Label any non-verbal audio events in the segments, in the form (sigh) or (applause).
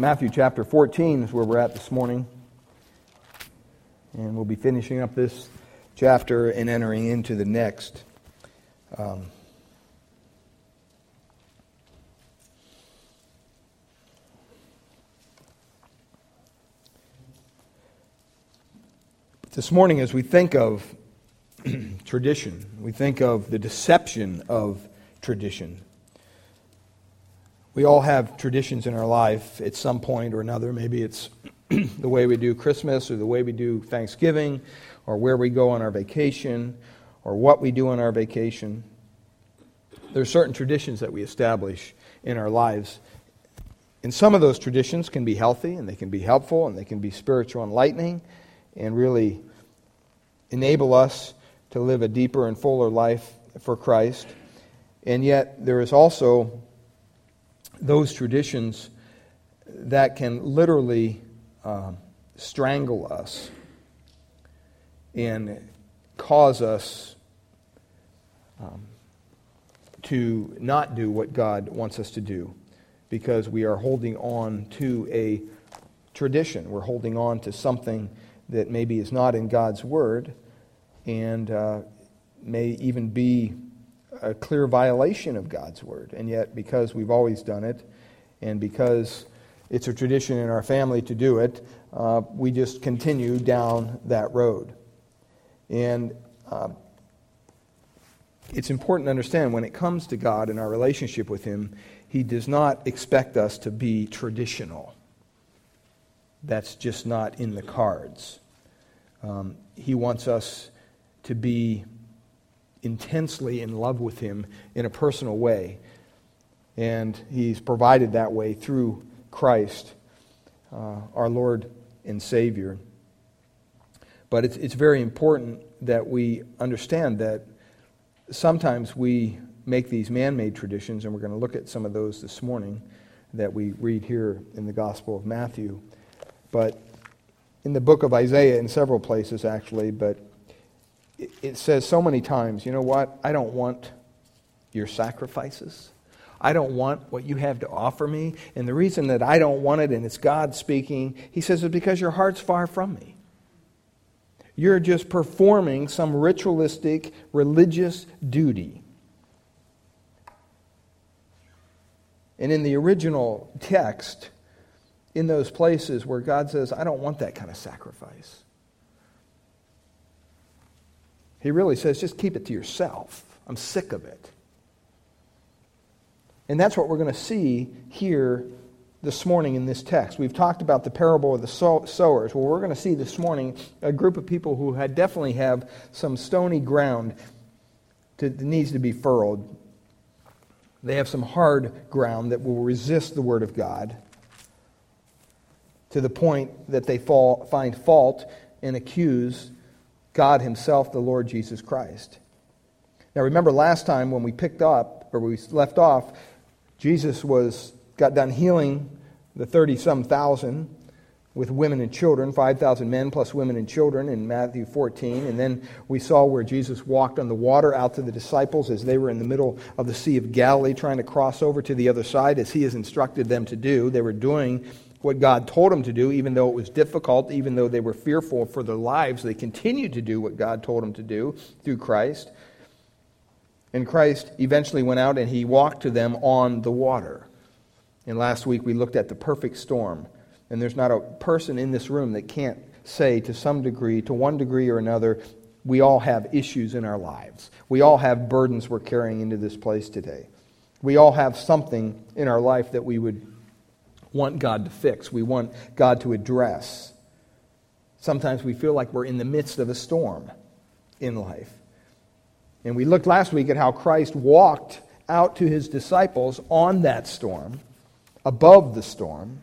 Matthew chapter 14 is where we're at this morning. And we'll be finishing up this chapter and entering into the next. Um, this morning, as we think of (clears throat) tradition, we think of the deception of tradition. We all have traditions in our life at some point or another. Maybe it's (clears throat) the way we do Christmas or the way we do Thanksgiving or where we go on our vacation or what we do on our vacation. There are certain traditions that we establish in our lives. And some of those traditions can be healthy and they can be helpful and they can be spiritual enlightening and really enable us to live a deeper and fuller life for Christ. And yet, there is also those traditions that can literally um, strangle us and cause us um, to not do what God wants us to do because we are holding on to a tradition. We're holding on to something that maybe is not in God's Word and uh, may even be a clear violation of God's word. And yet, because we've always done it, and because it's a tradition in our family to do it, uh, we just continue down that road. And uh, it's important to understand when it comes to God and our relationship with Him, He does not expect us to be traditional. That's just not in the cards. Um, he wants us to be intensely in love with Him in a personal way. And He's provided that way through Christ, uh, our Lord and Savior. But it's, it's very important that we understand that sometimes we make these man made traditions, and we're going to look at some of those this morning that we read here in the Gospel of Matthew. But in the book of Isaiah, in several places actually, but it says so many times, you know what? I don't want your sacrifices. I don't want what you have to offer me. And the reason that I don't want it, and it's God speaking, he says, is because your heart's far from me. You're just performing some ritualistic religious duty. And in the original text, in those places where God says, I don't want that kind of sacrifice. He really says, just keep it to yourself. I'm sick of it. And that's what we're going to see here this morning in this text. We've talked about the parable of the sowers. Well, we're going to see this morning a group of people who had definitely have some stony ground that needs to be furrowed. They have some hard ground that will resist the word of God to the point that they fall, find fault and accuse God Himself, the Lord Jesus Christ. Now, remember last time when we picked up, or we left off, Jesus was got done healing the 30 some thousand with women and children, 5,000 men plus women and children in Matthew 14. And then we saw where Jesus walked on the water out to the disciples as they were in the middle of the Sea of Galilee trying to cross over to the other side as he has instructed them to do. They were doing what God told them to do, even though it was difficult, even though they were fearful for their lives. They continued to do what God told them to do through Christ. And Christ eventually went out and he walked to them on the water. And last week we looked at the perfect storm. And there's not a person in this room that can't say to some degree, to one degree or another, we all have issues in our lives. We all have burdens we're carrying into this place today. We all have something in our life that we would want God to fix, we want God to address. Sometimes we feel like we're in the midst of a storm in life. And we looked last week at how Christ walked out to his disciples on that storm, above the storm.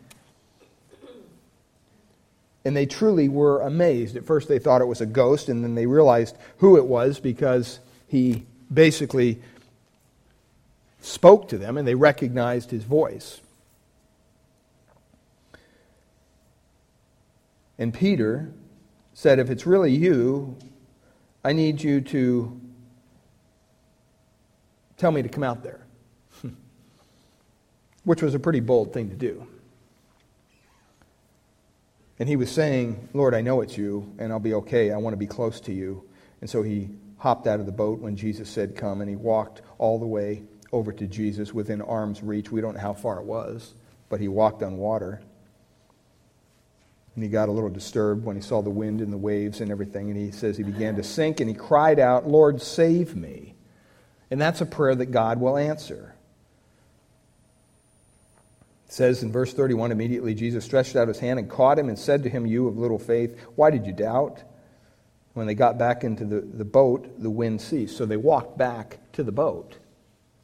And they truly were amazed. At first, they thought it was a ghost, and then they realized who it was because he basically spoke to them and they recognized his voice. And Peter said, If it's really you, I need you to tell me to come out there. (laughs) Which was a pretty bold thing to do. And he was saying, Lord, I know it's you, and I'll be okay. I want to be close to you. And so he hopped out of the boat when Jesus said, Come, and he walked all the way over to Jesus within arm's reach. We don't know how far it was, but he walked on water. And he got a little disturbed when he saw the wind and the waves and everything. And he says he began to sink and he cried out, Lord, save me. And that's a prayer that God will answer. It says in verse 31 immediately Jesus stretched out his hand and caught him and said to him, You of little faith, why did you doubt? When they got back into the, the boat, the wind ceased. So they walked back to the boat.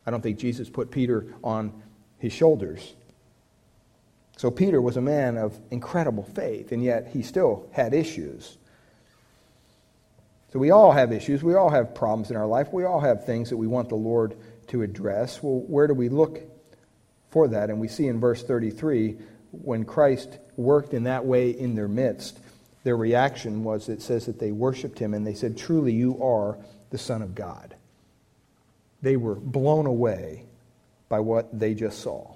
I don't think Jesus put Peter on his shoulders. So Peter was a man of incredible faith, and yet he still had issues. So we all have issues. We all have problems in our life. We all have things that we want the Lord to address. Well, where do we look for that? And we see in verse 33 when Christ worked in that way in their midst, their reaction was it says that they worshiped him and they said, Truly, you are the Son of God. They were blown away by what they just saw.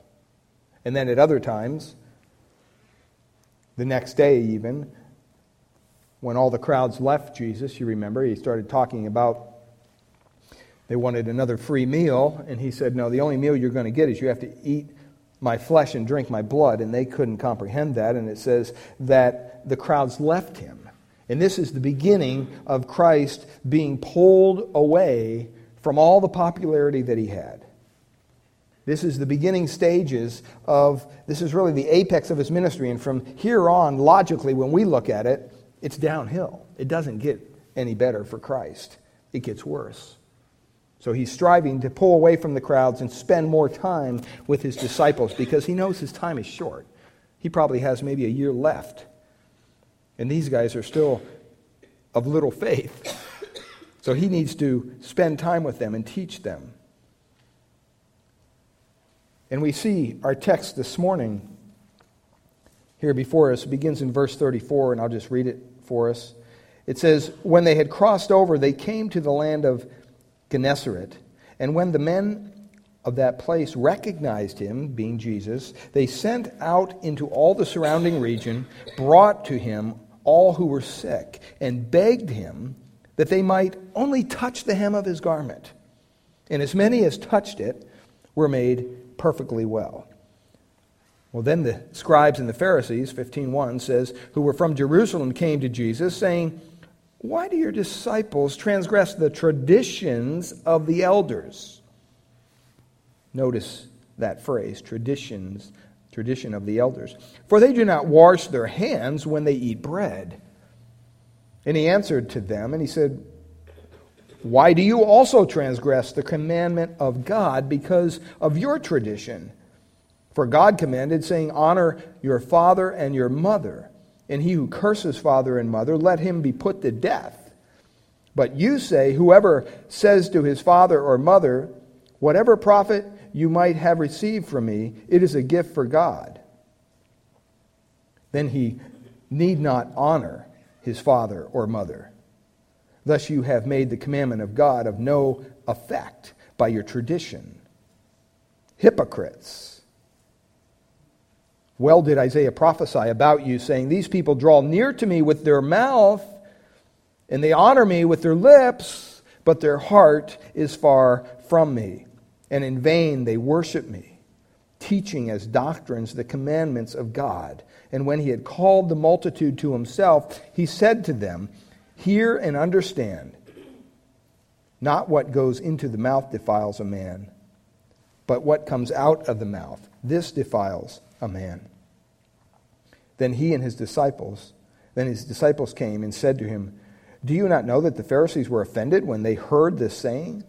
And then at other times, the next day even, when all the crowds left Jesus, you remember, he started talking about they wanted another free meal, and he said, No, the only meal you're going to get is you have to eat my flesh and drink my blood. And they couldn't comprehend that. And it says that the crowds left him. And this is the beginning of Christ being pulled away from all the popularity that he had. This is the beginning stages of, this is really the apex of his ministry. And from here on, logically, when we look at it, it's downhill. It doesn't get any better for Christ, it gets worse. So he's striving to pull away from the crowds and spend more time with his disciples because he knows his time is short. He probably has maybe a year left. And these guys are still of little faith. So he needs to spend time with them and teach them. And we see our text this morning here before us it begins in verse 34, and I'll just read it for us. It says, When they had crossed over, they came to the land of Gennesaret. And when the men of that place recognized him, being Jesus, they sent out into all the surrounding region, brought to him all who were sick, and begged him that they might only touch the hem of his garment. And as many as touched it were made perfectly well. Well, then the scribes and the Pharisees, 15.1 says, who were from Jerusalem came to Jesus, saying, Why do your disciples transgress the traditions of the elders? Notice that phrase, traditions, tradition of the elders. For they do not wash their hands when they eat bread. And he answered to them, and he said, why do you also transgress the commandment of God because of your tradition? For God commanded, saying, Honor your father and your mother, and he who curses father and mother, let him be put to death. But you say, Whoever says to his father or mother, Whatever profit you might have received from me, it is a gift for God. Then he need not honor his father or mother. Thus you have made the commandment of God of no effect by your tradition. Hypocrites. Well did Isaiah prophesy about you, saying, These people draw near to me with their mouth, and they honor me with their lips, but their heart is far from me. And in vain they worship me, teaching as doctrines the commandments of God. And when he had called the multitude to himself, he said to them, Hear and understand. Not what goes into the mouth defiles a man, but what comes out of the mouth. This defiles a man. Then he and his disciples, then his disciples came and said to him, Do you not know that the Pharisees were offended when they heard this saying?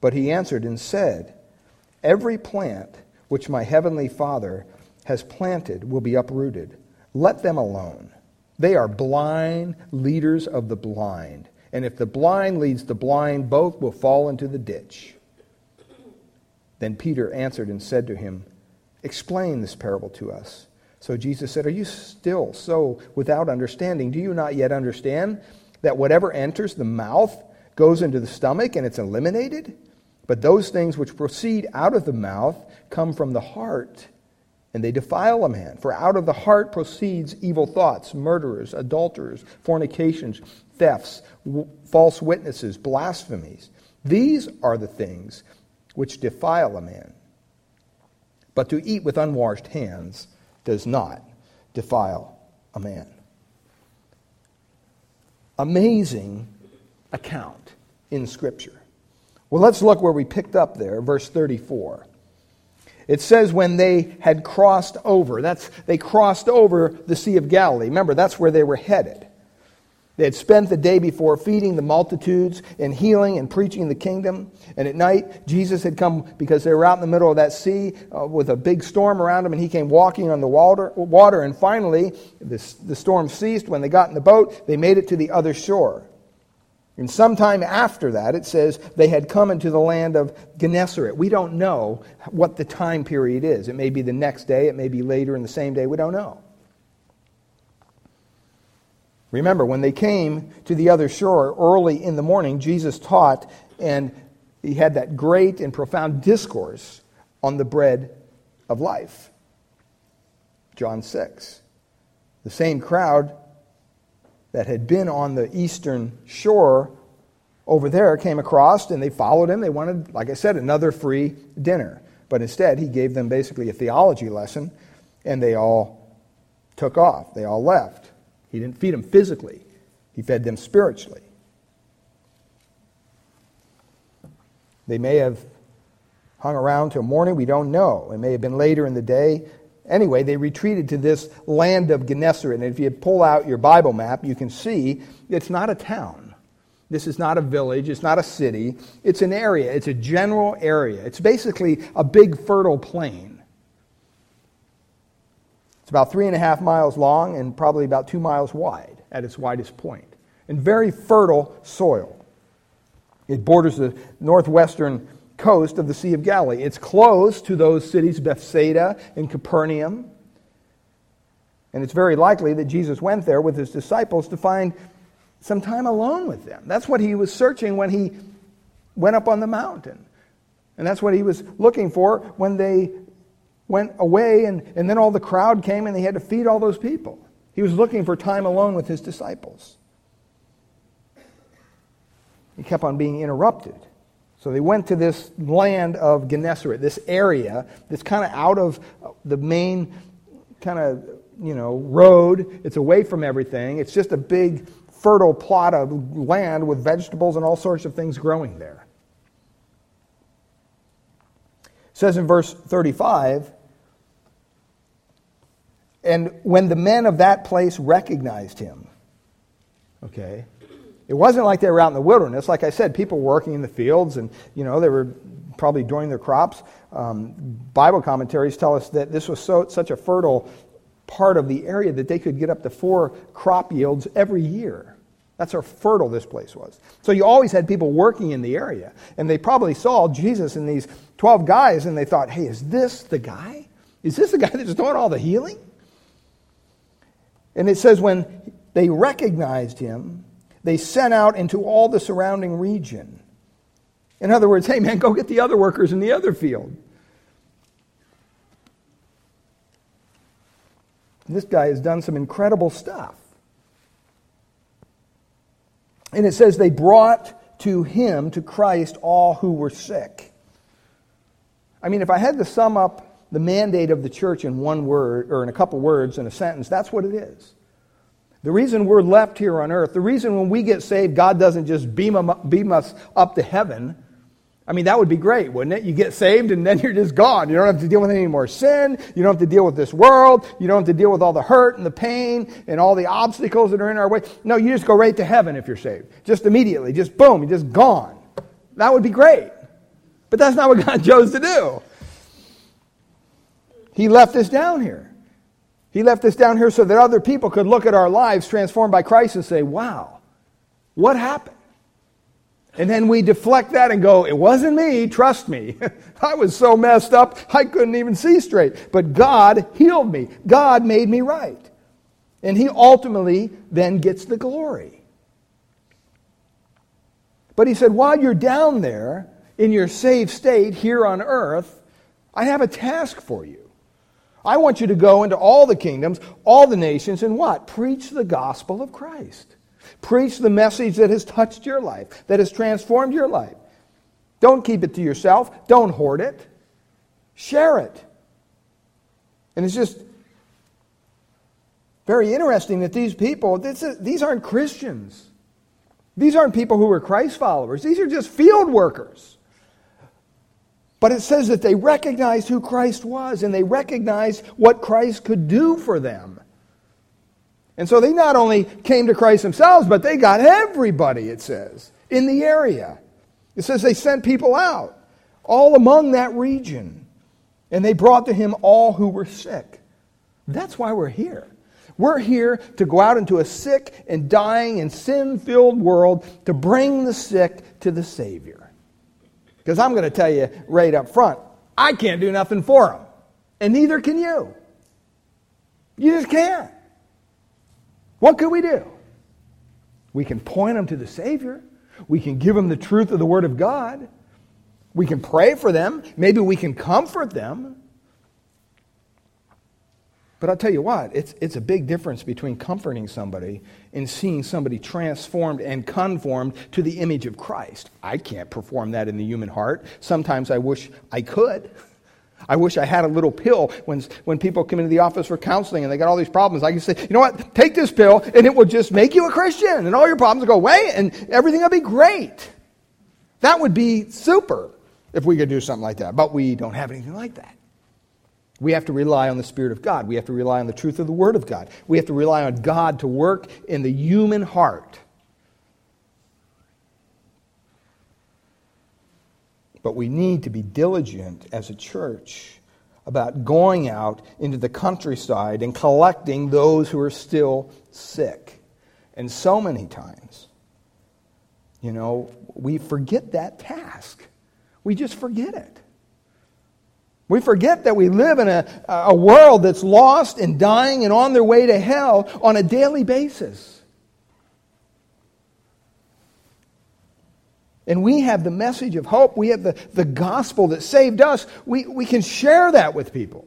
But he answered and said, Every plant which my heavenly Father has planted will be uprooted. Let them alone. They are blind leaders of the blind. And if the blind leads the blind, both will fall into the ditch. Then Peter answered and said to him, Explain this parable to us. So Jesus said, Are you still so without understanding? Do you not yet understand that whatever enters the mouth goes into the stomach and it's eliminated? But those things which proceed out of the mouth come from the heart and they defile a man. For out of the heart proceeds evil thoughts, murderers, adulterers, fornications, thefts, w- false witnesses, blasphemies. These are the things which defile a man. But to eat with unwashed hands does not defile a man. Amazing account in Scripture. Well, let's look where we picked up there, verse 34. It says when they had crossed over, that's they crossed over the Sea of Galilee. Remember, that's where they were headed. They had spent the day before feeding the multitudes and healing and preaching the kingdom. And at night, Jesus had come because they were out in the middle of that sea uh, with a big storm around them, and he came walking on the water. water and finally, this, the storm ceased. When they got in the boat, they made it to the other shore. And sometime after that, it says they had come into the land of Gennesaret. We don't know what the time period is. It may be the next day, it may be later in the same day. We don't know. Remember, when they came to the other shore early in the morning, Jesus taught, and he had that great and profound discourse on the bread of life. John 6. The same crowd that had been on the eastern shore over there came across and they followed him. They wanted, like I said, another free dinner. But instead, he gave them basically a theology lesson and they all took off. They all left. He didn't feed them physically, he fed them spiritually. They may have hung around till morning. We don't know. It may have been later in the day. Anyway, they retreated to this land of Gennesaret. And if you pull out your Bible map, you can see it's not a town. This is not a village. It's not a city. It's an area. It's a general area. It's basically a big fertile plain. It's about three and a half miles long and probably about two miles wide at its widest point, and very fertile soil. It borders the northwestern coast of the Sea of Galilee. It's close to those cities, Bethsaida and Capernaum. And it's very likely that Jesus went there with his disciples to find some time alone with them. That's what he was searching when he went up on the mountain. And that's what he was looking for when they went away and, and then all the crowd came and they had to feed all those people. He was looking for time alone with his disciples. He kept on being interrupted. So they went to this land of Gennesaret, this area that's kind of out of uh, the main kind of, you know, road. It's away from everything. It's just a big fertile plot of land with vegetables and all sorts of things growing there. It says in verse 35, and when the men of that place recognized him, okay, it wasn't like they were out in the wilderness. Like I said, people working in the fields and, you know, they were probably doing their crops. Um, Bible commentaries tell us that this was so, such a fertile part of the area that they could get up to four crop yields every year. That's how fertile this place was. So you always had people working in the area. And they probably saw Jesus and these 12 guys and they thought, hey, is this the guy? Is this the guy that's doing all the healing? And it says, when they recognized him, they sent out into all the surrounding region. In other words, hey man, go get the other workers in the other field. This guy has done some incredible stuff. And it says they brought to him, to Christ, all who were sick. I mean, if I had to sum up the mandate of the church in one word, or in a couple words, in a sentence, that's what it is. The reason we're left here on earth, the reason when we get saved, God doesn't just beam, us up to heaven. I mean, that would be great, wouldn't it? You get saved and then (laughs) you're just gone. You don't have to deal with any more sin. You don't have to deal with this world. You don't have to deal with all the hurt and the pain and all the obstacles that are in our way. No, you just go right to heaven if you're saved. Just immediately. Just boom, you're just gone. That would be great. But that's not what (laughs) God chose to do. He left us down here. He left us down here so that other people could look at our lives transformed by Christ and say, wow, what happened? And then we deflect that and go, it wasn't me, trust me. (laughs) I was so messed up, I couldn't even see straight. But God healed me, God made me right. And He ultimately then gets the glory. But He said, while you're down there in your saved state here on earth, I have a task for you. I want you to go into all the kingdoms, all the nations, and what? Preach the gospel of Christ. Preach the message that has touched your life, that has transformed your life. Don't keep it to yourself. Don't hoard it. Share it. And it's just very interesting that these people, is, these aren't Christians. These aren't people who are Christ followers. These are just field workers. But it says that they recognized who Christ was and they recognized what Christ could do for them. And so they not only came to Christ themselves, but they got everybody, it says, in the area. It says they sent people out, all among that region. And they brought to him all who were sick. That's why we're here. We're here to go out into a sick and dying and sin filled world to bring the sick to the Savior. Because I'm going to tell you right up front, I can't do nothing for them. And neither can you. You just can't. What could we do? We can point them to the Savior. We can give them the truth of the Word of God. We can pray for them. Maybe we can comfort them. But I'll tell you what, it's, it's a big difference between comforting somebody and seeing somebody transformed and conformed to the image of Christ. I can't perform that in the human heart. Sometimes I wish I could. I wish I had a little pill when, when people come into the office for counseling and they got all these problems. I can say, you know what, take this pill and it will just make you a Christian and all your problems will go away and everything will be great. That would be super if we could do something like that. But we don't have anything like that. We have to rely on the Spirit of God. We have to rely on the truth of the Word of God. We have to rely on God to work in the human heart. But we need to be diligent as a church about going out into the countryside and collecting those who are still sick. And so many times, you know, we forget that task. We just forget it. We forget that we live in a, a world that's lost and dying and on their way to hell on a daily basis. and we have the message of hope, we have the, the gospel that saved us, we, we can share that with people.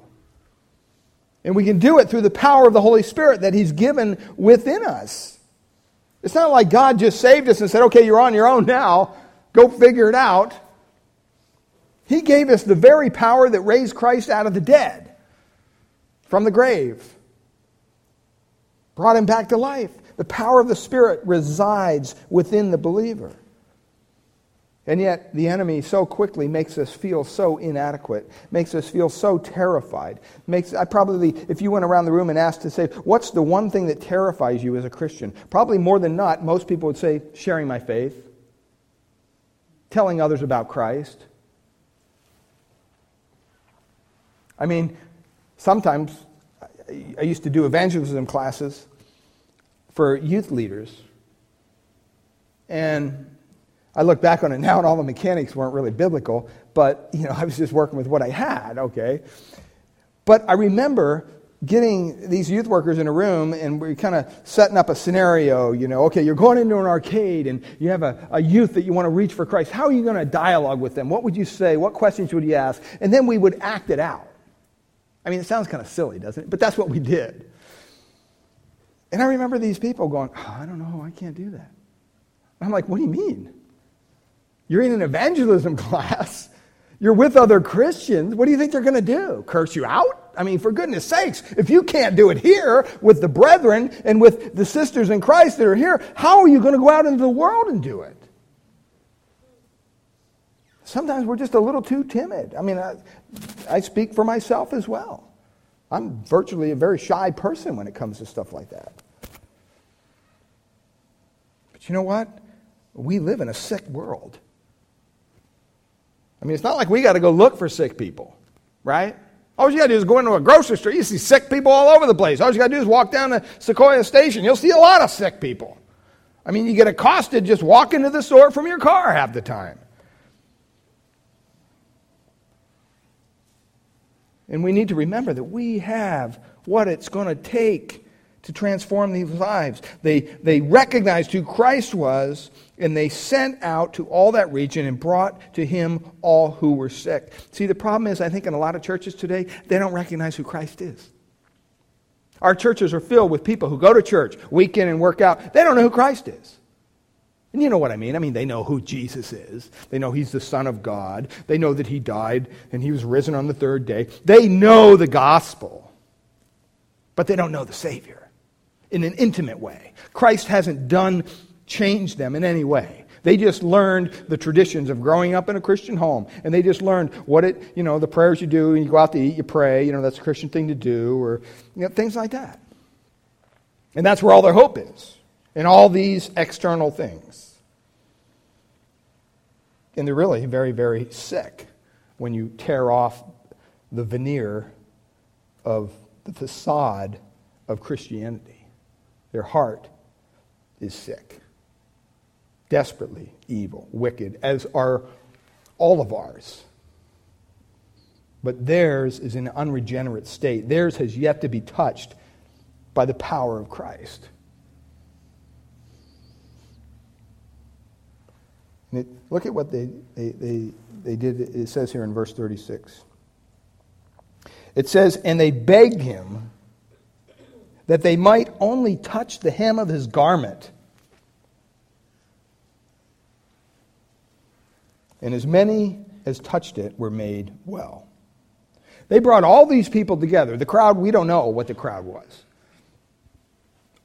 And we can do it through the power of the Holy Spirit that He's given within us. It's not like God just saved us and said, okay, you're on your own now, go figure it out. He gave us the very power that raised Christ out of the dead, from the grave, brought him back to life. The power of the Spirit resides within the believer. And yet, the enemy so quickly makes us feel so inadequate, makes us feel so terrified. Makes, I probably, if you went around the room and asked to say, What's the one thing that terrifies you as a Christian? Probably more than not, most people would say, Sharing my faith, telling others about Christ. I mean, sometimes I used to do evangelism classes for youth leaders. And I look back on it now, and all the mechanics weren't really biblical, but you know, (laughs) I was just working with what I had, okay? But I remember getting these youth workers in a room and we're kind of setting up a scenario, you know, okay, you're going into an arcade and you have a, a youth that you want to reach for Christ. How are you going to dialogue with them? What would you say? What questions would you ask? And then we would act it out. I mean, it sounds kind of silly, doesn't it? But that's what we did. And I remember these people going, oh, I don't know, I can't do that. I'm like, what do you mean? You're in an evangelism (laughs) class. You're with other Christians. What do you think they're going to do? Curse you out? I mean, for goodness sakes, if you can't do it here with the brethren and with the sisters in Christ that are here, how are you going to go out into the world and do it? Sometimes we're just a little too timid. I mean, I, I speak for myself as well. I'm virtually a very shy person when it comes to stuff like that. But you know what? We live in a sick world. I mean, it's not like we got to go look for sick people, right? All you got to do is go into a grocery store. You see sick people all over the place. All you got to do is walk down to Sequoia Station. You'll see a lot of sick people. I mean, you get accosted just walking to the store from your car half the time. And we need to remember that we have what it's going to take to transform these lives. They, they recognized who Christ was, and they sent out to all that region and brought to him all who were sick. See, the problem is, I think in a lot of churches today, they don't recognize who Christ is. Our churches are filled with people who go to church week in and work out. They don't know who Christ is. And you know what I mean. I mean, they know who Jesus is. They know he's the Son of God. They know that he died and he was risen on the third day. They know the gospel, but they don't know the Savior in an intimate way. Christ hasn't done, changed them in any way. They just learned the traditions of growing up in a Christian home. And they just learned what it, you know, the prayers you do, and you go out to eat, you pray, you know, that's a Christian thing to do, or you know, things like that. And that's where all their hope is, in all these external things. And they're really very, very sick when you tear off the veneer of the facade of Christianity. Their heart is sick, desperately evil, wicked, as are all of ours. But theirs is in an unregenerate state. Theirs has yet to be touched by the power of Christ. It, look at what they, they, they, they did. It says here in verse 36. It says, And they begged him that they might only touch the hem of his garment. And as many as touched it were made well. They brought all these people together. The crowd, we don't know what the crowd was.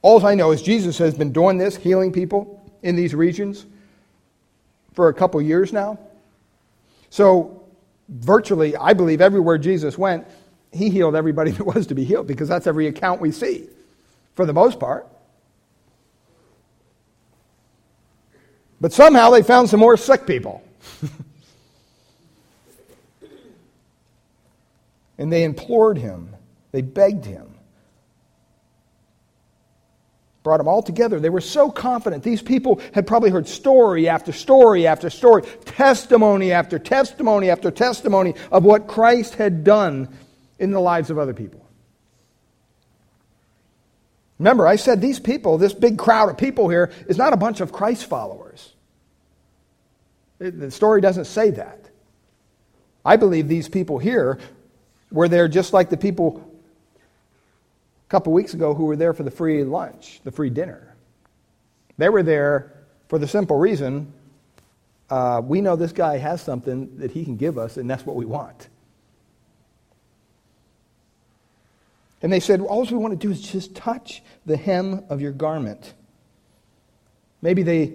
All I know is Jesus has been doing this, healing people in these regions for a couple years now. So, virtually, I believe everywhere Jesus went, he healed everybody (laughs) that was to be healed because that's every account we see for the most part. But somehow they found some more sick people. (laughs) and they implored him, they begged him. Brought them all together. They were so confident. These people had probably heard story after story after story, testimony after testimony after testimony of what Christ had done in the lives of other people. Remember, I said these people, this big crowd of people here, is not a bunch of Christ followers. The story doesn't say that. I believe these people here were there just like the people a couple weeks ago who were there for the free lunch, the free dinner. They were there for the simple reason uh, we know this guy has something that he can give us, and that's what we want. And they said, All we want to do is just touch the hem of your garment. Maybe they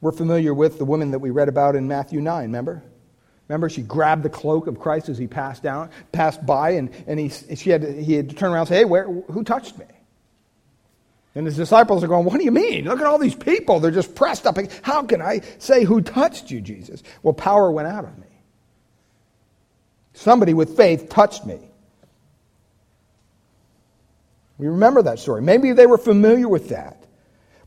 were familiar with the woman that we read about in Matthew 9, remember? Remember, she grabbed the cloak of Christ as he passed down, passed by, and, and he, she had to, he had to turn around and say, Hey, where, who touched me? And his disciples are going, What do you mean? Look at all these people. They're just pressed up. How can I say who touched you, Jesus? Well, power went out of me. Somebody with faith touched me. We remember that story. Maybe they were familiar with that.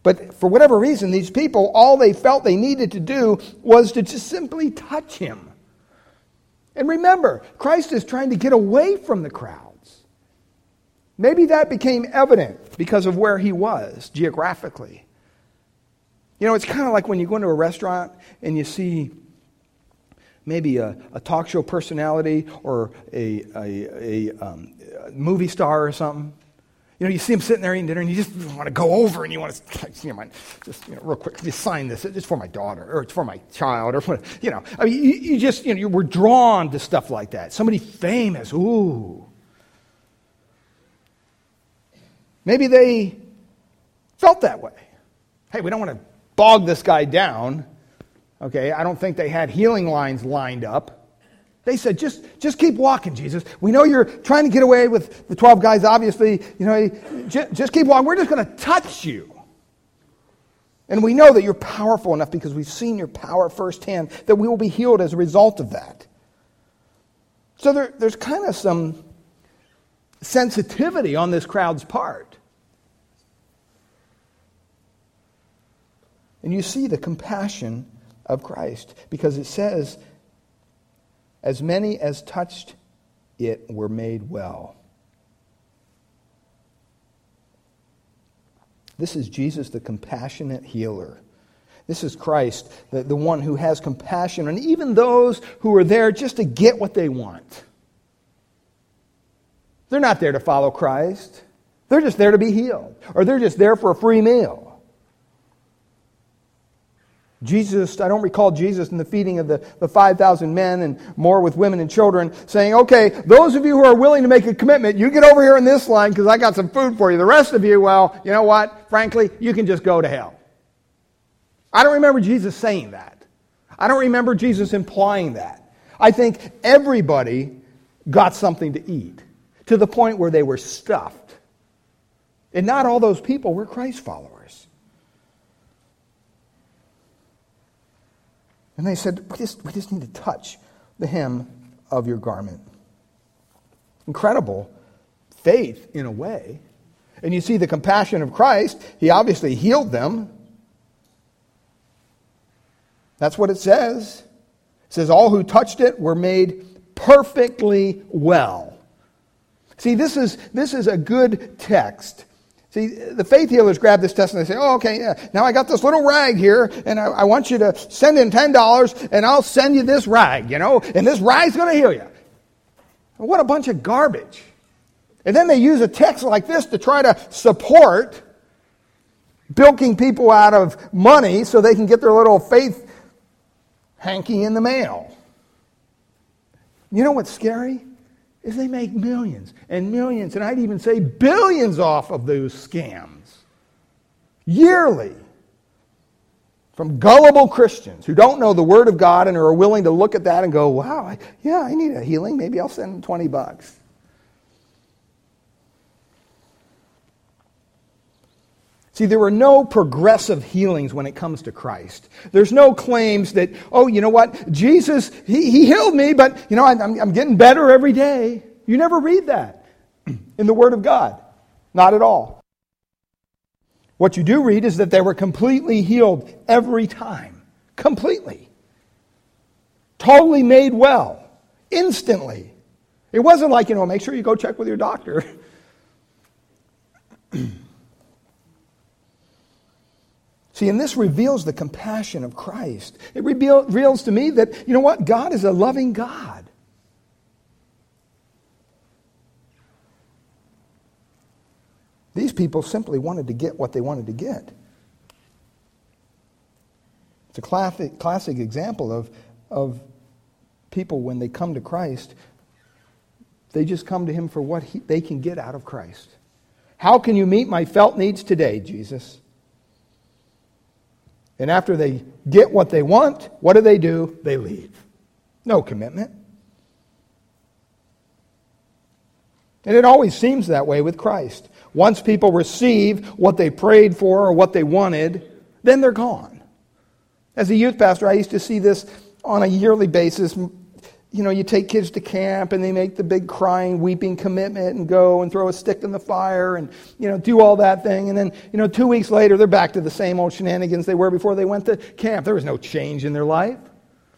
But for whatever reason, these people, all they felt they needed to do was to just simply touch him. And remember, Christ is trying to get away from the crowds. Maybe that became evident because of where he was geographically. You know, it's kind of like when you go into a restaurant and you see maybe a, a talk show personality or a, a, a um, movie star or something. You know, you see him sitting there eating dinner, and you just want to go over, and you want to, you know, just you know, real quick, just sign this. It's for my daughter, or it's for my child, or you know. I mean, you, you just, you know, you were drawn to stuff like that. Somebody famous, ooh. Maybe they felt that way. Hey, we don't want to bog this guy down. Okay, I don't think they had healing lines lined up. They said, just, just keep walking, Jesus. We know you're trying to get away with the 12 guys, obviously. You know, just, just keep walking. We're just going to touch you. And we know that you're powerful enough because we've seen your power firsthand that we will be healed as a result of that. So there, there's kind of some sensitivity on this crowd's part. And you see the compassion of Christ because it says as many as touched it were made well. This is Jesus, the compassionate healer. This is Christ, the, the one who has compassion on even those who are there just to get what they want. They're not there to follow Christ. They're just there to be healed, or they're just there for a free meal. Jesus, I don't recall Jesus in the feeding of the, the 5,000 men and more with women and children saying, okay, those of you who are willing to make a commitment, you get over here in this line because I got some food for you. The rest of you, well, you know what? Frankly, you can just go to hell. I don't remember Jesus saying that. I don't remember Jesus implying that. I think everybody got something to eat to the point where they were stuffed. And not all those people were Christ followers. And they said, we just, we just need to touch the hem of your garment. Incredible faith, in a way. And you see the compassion of Christ. He obviously healed them. That's what it says. It says, All who touched it were made perfectly well. See, this is, this is a good text See, the faith healers grab this test and they say, oh, okay, yeah, now I got this little rag here, and I, I want you to send in $10, and I'll send you this rag, you know, and this rag's going to heal you. What a bunch of garbage. And then they use a text like this to try to support bilking people out of money so they can get their little faith hanky in the mail. You know what's scary? Is they make millions and millions, and I'd even say billions off of those scams yearly from gullible Christians who don't know the Word of God and are willing to look at that and go, wow, yeah, I need a healing. Maybe I'll send them 20 bucks. See, there are no progressive healings when it comes to Christ. There's no claims that, oh, you know what? Jesus, he, he healed me, but, you know, I'm, I'm getting better every day. You never read that (clears throat) in the Word of God. Not at all. What you do read is that they were completely healed every time. Completely. Totally made well. Instantly. It wasn't like, you know, make sure you go check with your doctor. (clears throat) See, and this reveals the compassion of Christ. It reveals to me that, you know what? God is a loving God. These people simply wanted to get what they wanted to get. It's a classic, classic example of, of people when they come to Christ, they just come to Him for what he, they can get out of Christ. How can you meet my felt needs today, Jesus? And after they get what they want, what do they do? They leave. No commitment. And it always seems that way with Christ. Once people receive what they prayed for or what they wanted, then they're gone. As a youth pastor, I used to see this on a yearly basis you know, you take kids to camp and they make the big crying, weeping commitment and go and throw a stick in the fire and, you know, do all that thing. And then, you know, two weeks later, they're back to the same old shenanigans they were before they went to camp. There was no change in their life.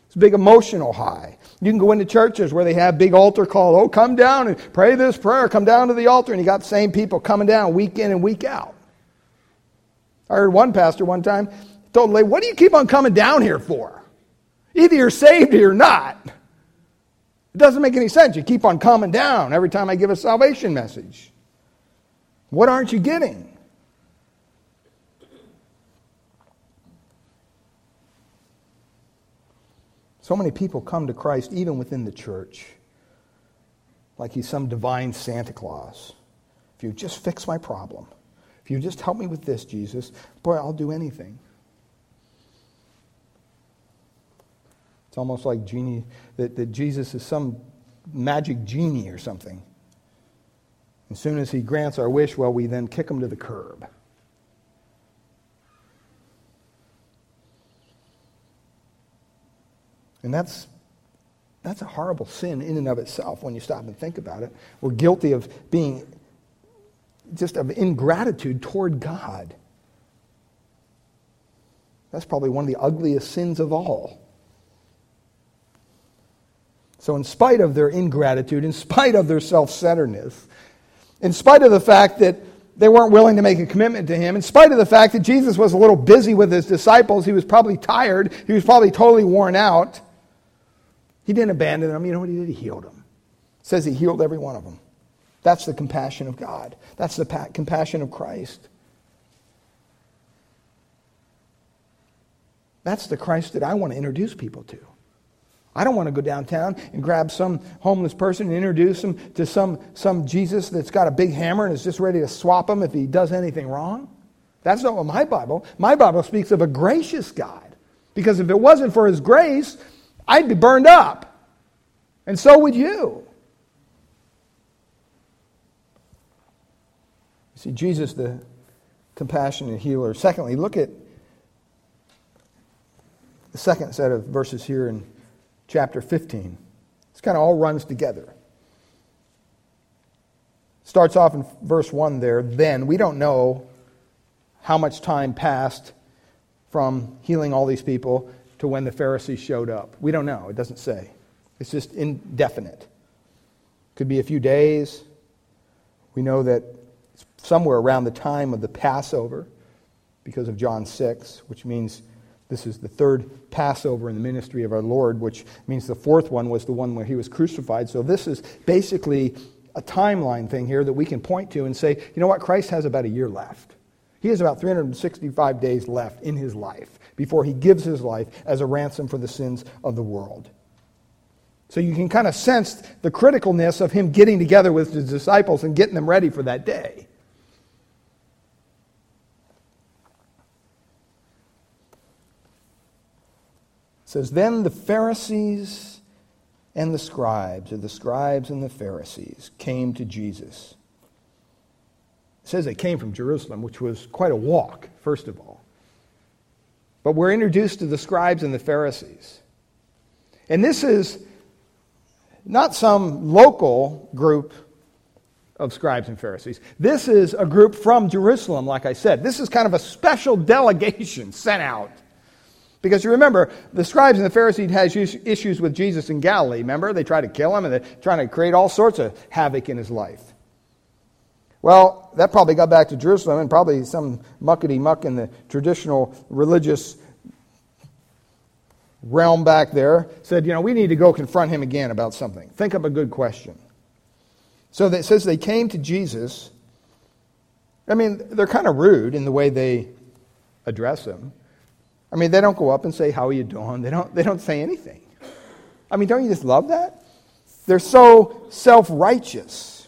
It's a big emotional high. You can go into churches where they have big altar call. Oh, come down and pray this prayer. Come down to the altar. And you got the same people coming down week in and week out. I heard one pastor one time told lady, what do you keep on coming down here for? Either you're saved or you're not. It doesn't make any sense. You keep on coming down every time I give a salvation message. What aren't you getting? So many people come to Christ even within the church like he's some divine Santa Claus. If you just fix my problem, if you just help me with this, Jesus, boy, I'll do anything. It's almost like genie, that, that Jesus is some magic genie or something. As soon as he grants our wish, well, we then kick him to the curb. And that's, that's a horrible sin in and of itself when you stop and think about it. We're guilty of being just of ingratitude toward God. That's probably one of the ugliest sins of all. So, in spite of their ingratitude, in spite of their self centeredness, in spite of the fact that they weren't willing to make a commitment to him, in spite of the fact that Jesus was a little busy with his disciples. He was probably tired. He was probably totally worn out. He didn't abandon them. You know what he did? He healed them. It says he healed every one of them. That's the compassion of God. That's the compassion of Christ. That's the Christ that I want to introduce people to. I don't want to go downtown and grab some homeless person and introduce him to some, some Jesus that's got a big hammer and is just ready to swap him if he does anything wrong. That's not what my Bible. My Bible speaks of a gracious God. Because if it wasn't for his grace, I'd be burned up. And so would you. You see, Jesus, the compassionate healer. Secondly, look at the second set of verses here in chapter 15. This kind of all runs together. Starts off in verse 1 there. Then, we don't know how much time passed from healing all these people to when the Pharisees showed up. We don't know. It doesn't say. It's just indefinite. Could be a few days. We know that it's somewhere around the time of the Passover, because of John 6, which means this is the third Passover in the ministry of our Lord, which means the fourth one was the one where he was crucified. So this is basically a timeline thing here that we can point to and say, you know what, Christ has about a year left. He has about 365 days left in his life before he gives his life as a ransom for the sins of the world. So you can kind of sense the criticalness of him getting together with his disciples and getting them ready for that day. Says, Then the Pharisees and the scribes, or the scribes and the Pharisees, came to Jesus. It says they came from Jerusalem, which was quite a walk, first of all. But we're introduced to the scribes and the Pharisees. And this is not some local group of scribes and Pharisees. This is a group from Jerusalem, like I said. This is kind of a special (laughs) delegation sent out because you remember, the scribes and the Pharisees had issues with Jesus in Galilee. Remember? They tried to kill him and they're trying to create all sorts of havoc in his life. Well, that probably got back to Jerusalem and probably some muckety muck in the traditional religious realm back there said, you know, we need to go confront him again about something. Think up a good question. So it says they came to Jesus. I mean, they're kind of rude in the way they address him. I mean, they don't go up and say, How are you doing? They don't, they don't say anything. I mean, don't you just love that? They're so self righteous.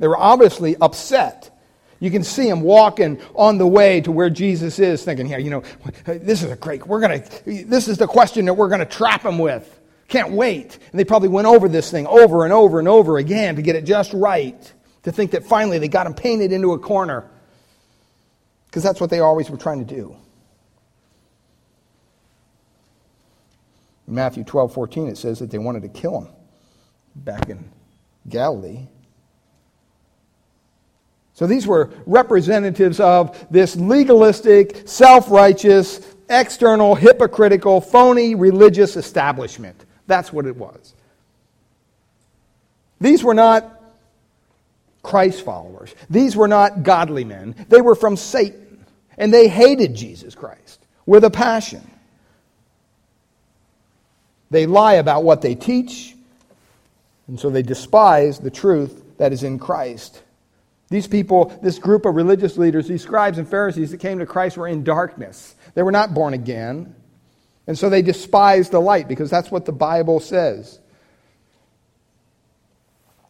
They were obviously upset. You can see them walking on the way to where Jesus is, thinking, Yeah, you know, this is a great, we're going to, this is the question that we're going to trap him with. Can't wait. And they probably went over this thing over and over and over again to get it just right, to think that finally they got him painted into a corner. Because that's what they always were trying to do. Matthew 12, 14, it says that they wanted to kill him back in Galilee. So these were representatives of this legalistic, self righteous, external, hypocritical, phony religious establishment. That's what it was. These were not Christ followers, these were not godly men. They were from Satan, and they hated Jesus Christ with a passion. They lie about what they teach, and so they despise the truth that is in Christ. These people, this group of religious leaders, these scribes and Pharisees that came to Christ were in darkness. They were not born again. And so they despised the light because that's what the Bible says.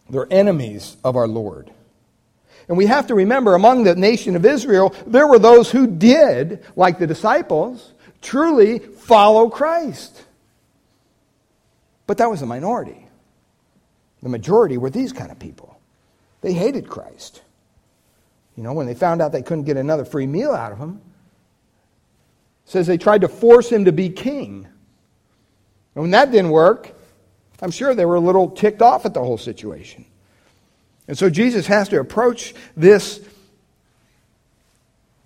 They're enemies of our Lord. And we have to remember among the nation of Israel, there were those who did, like the disciples, truly follow Christ. But that was a minority. The majority were these kind of people. They hated Christ. You know, when they found out they couldn't get another free meal out of him, says they tried to force him to be king. And when that didn't work, I'm sure they were a little ticked off at the whole situation. And so Jesus has to approach this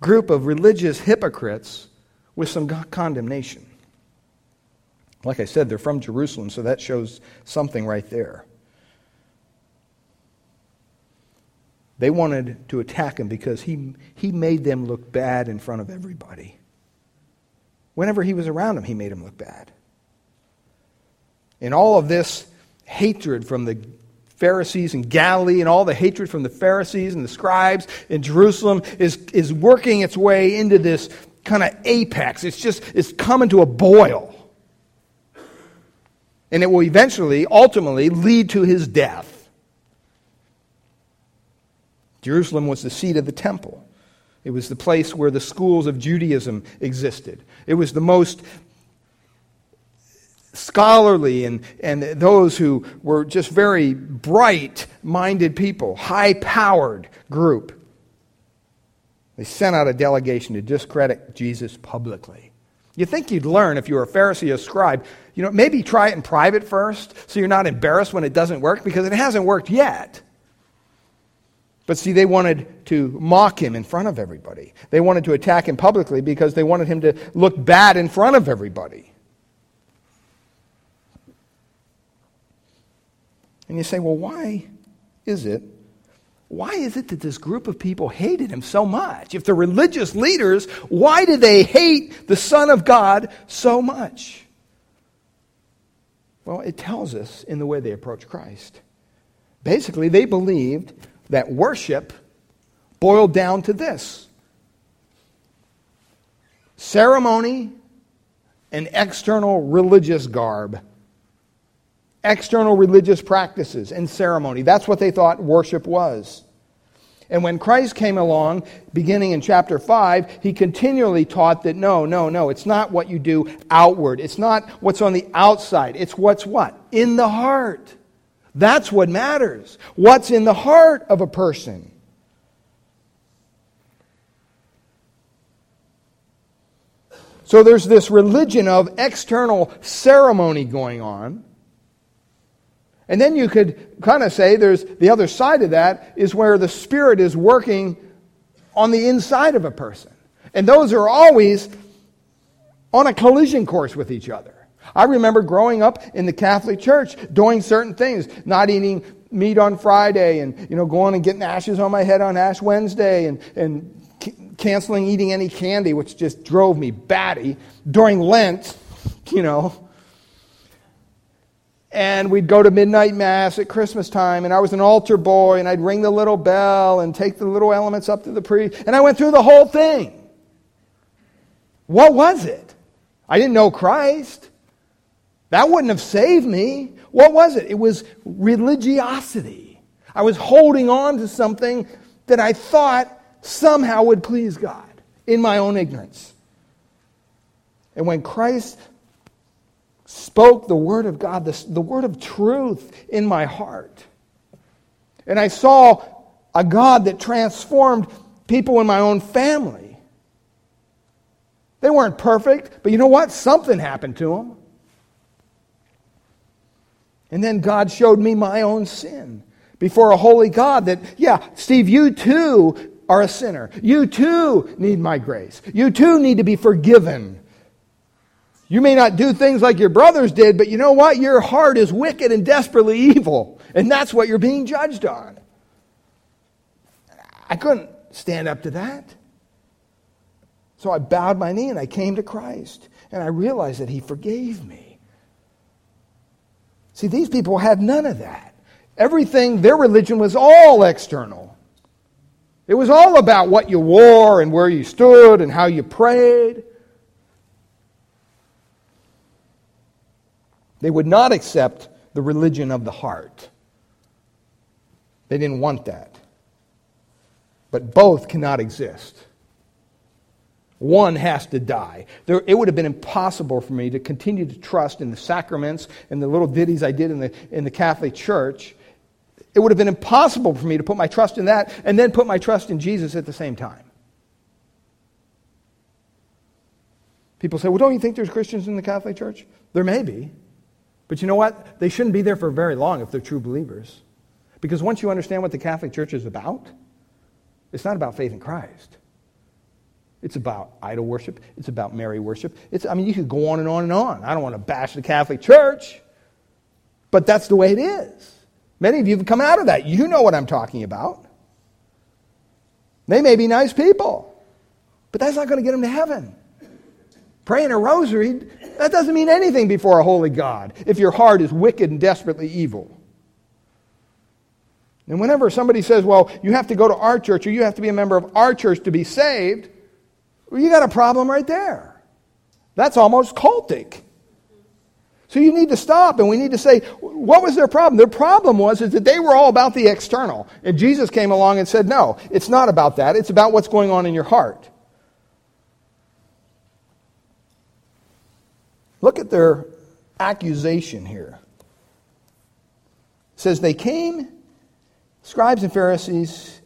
group of religious hypocrites with some condemnation. Like I said, they're from Jerusalem, so that shows something right there. They wanted to attack him because he, he made them look bad in front of everybody. Whenever he was around them, he made them look bad. And all of this hatred from the Pharisees in Galilee and all the hatred from the Pharisees and the scribes in Jerusalem is, is working its way into this kind of apex. It's just, it's coming to a boil. And it will eventually, ultimately, lead to his death. Jerusalem was the seat of the temple. It was the place where the schools of Judaism existed. It was the most scholarly and, and those who were just very bright minded people, high powered group. They sent out a delegation to discredit Jesus publicly. You think you'd learn if you were a Pharisee or a scribe, you know, maybe try it in private first so you're not embarrassed when it doesn't work because it hasn't worked yet. But see, they wanted to mock him in front of everybody. They wanted to attack him publicly because they wanted him to look bad in front of everybody. And you say, well, why is it? Why is it that this group of people hated him so much? If they're religious leaders, why do they hate the Son of God so much? Well, it tells us in the way they approach Christ. Basically, they believed that worship boiled down to this ceremony and external religious garb external religious practices and ceremony. That's what they thought worship was. And when Christ came along, beginning in chapter 5, he continually taught that no, no, no, it's not what you do outward. It's not what's on the outside. It's what's what? In the heart. That's what matters. What's in the heart of a person. So there's this religion of external ceremony going on. And then you could kind of say there's the other side of that is where the Spirit is working on the inside of a person. And those are always on a collision course with each other. I remember growing up in the Catholic Church doing certain things, not eating meat on Friday and you know going and getting ashes on my head on Ash Wednesday and, and canceling eating any candy, which just drove me batty during Lent, you know and we'd go to midnight mass at Christmas time, and I was an altar boy, and I'd ring the little bell and take the little elements up to the priest, and I went through the whole thing. What was it? I didn't know Christ. That wouldn't have saved me. What was it? It was religiosity. I was holding on to something that I thought somehow would please God in my own ignorance. And when Christ spoke the word of God, the, the word of truth in my heart. And I saw a God that transformed people in my own family. They weren't perfect, but you know what? Something happened to them. And then God showed me my own sin before a holy God that, yeah, Steve, you too are a sinner. You too need my grace. You too need to be forgiven. You may not do things like your brothers did, but you know what? Your heart is wicked and desperately evil. And that's what you're being judged on. I couldn't stand up to that. So I bowed my knee and I came to Christ. And I realized that He forgave me. See, these people had none of that. Everything, their religion was all external. It was all about what you wore and where you stood and how you prayed. They would not accept the religion of the heart. They didn't want that. But both cannot exist. One has to die. There, it would have been impossible for me to continue to trust in the sacraments and the little ditties I did in the, in the Catholic Church. It would have been impossible for me to put my trust in that and then put my trust in Jesus at the same time. People say, well, don't you think there's Christians in the Catholic Church? There may be. But you know what? They shouldn't be there for very long if they're true believers. Because once you understand what the Catholic Church is about, it's not about faith in Christ. It's about idol worship. It's about Mary worship. It's, I mean, you could go on and on and on. I don't want to bash the Catholic Church, but that's the way it is. Many of you have come out of that. You know what I'm talking about. They may be nice people, but that's not going to get them to heaven. Praying a rosary, that doesn't mean anything before a holy God if your heart is wicked and desperately evil. And whenever somebody says, well, you have to go to our church or you have to be a member of our church to be saved, well, you got a problem right there. That's almost cultic. So you need to stop and we need to say, what was their problem? Their problem was is that they were all about the external. And Jesus came along and said, no, it's not about that. It's about what's going on in your heart. Look at their accusation here. It says they came, scribes and Pharisees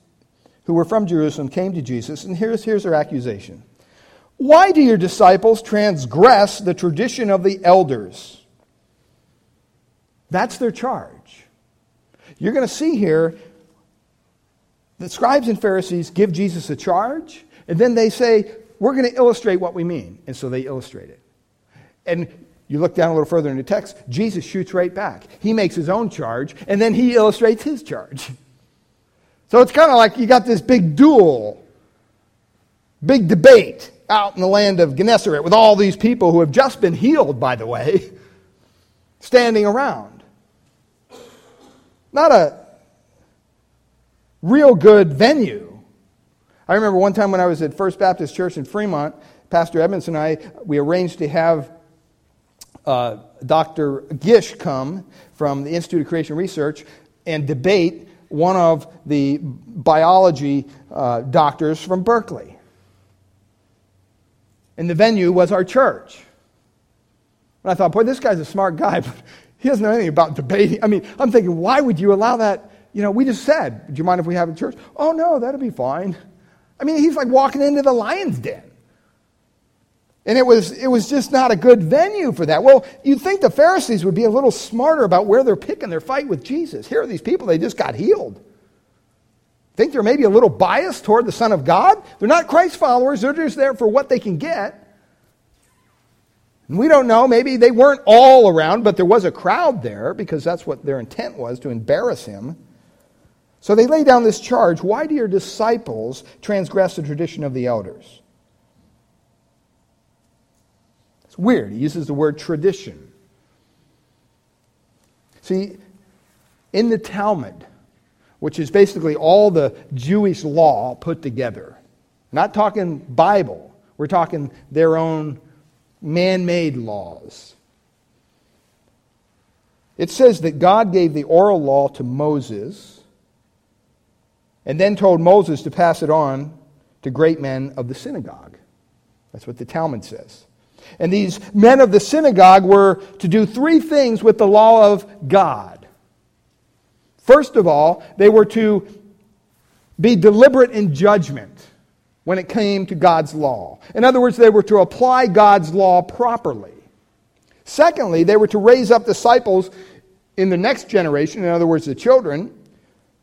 who were from Jerusalem came to Jesus, and here's, here's their accusation. Why do your disciples transgress the tradition of the elders? That's their charge. You're going to see here the scribes and Pharisees give Jesus a charge, and then they say, We're going to illustrate what we mean. And so they illustrate it. And you look down a little further in the text, Jesus shoots right back. He makes his own charge, and then he illustrates his charge. (laughs) So it's kind of like you got this big duel, big debate out in the land of Gennesaret with all these people who have just been healed, by the way, (laughs) standing around. Not a real good venue. I remember one time when I was at First Baptist Church in Fremont, Pastor Edmonds and I, we arranged to have uh, Dr. Gish come from the Institute of Creation Research and debate one of the biology uh, doctors from Berkeley. And the venue was our church. And I thought, boy, this guy's a smart guy, (laughs) but he doesn't know anything about debating. I mean, I'm thinking, why would you allow that? You know, we just said, do you mind if we have a church? Oh, no, that'll be fine. I mean, he's like walking into the lion's den. And it was, it was just not a good venue for that. Well, you'd think the Pharisees would be a little smarter about where they're picking their fight with Jesus. Here are these people, they just got healed. Think they're maybe a little biased toward the Son of God? They're not Christ followers, they're just there for what they can get. And we don't know, maybe they weren't all around, but there was a crowd there because that's what their intent was to embarrass him. So they lay down this charge why do your disciples transgress the tradition of the elders? Weird. He uses the word tradition. See, in the Talmud, which is basically all the Jewish law put together, not talking Bible, we're talking their own man made laws. It says that God gave the oral law to Moses and then told Moses to pass it on to great men of the synagogue. That's what the Talmud says. And these men of the synagogue were to do three things with the law of God. First of all, they were to be deliberate in judgment when it came to God's law. In other words, they were to apply God's law properly. Secondly, they were to raise up disciples in the next generation, in other words, the children,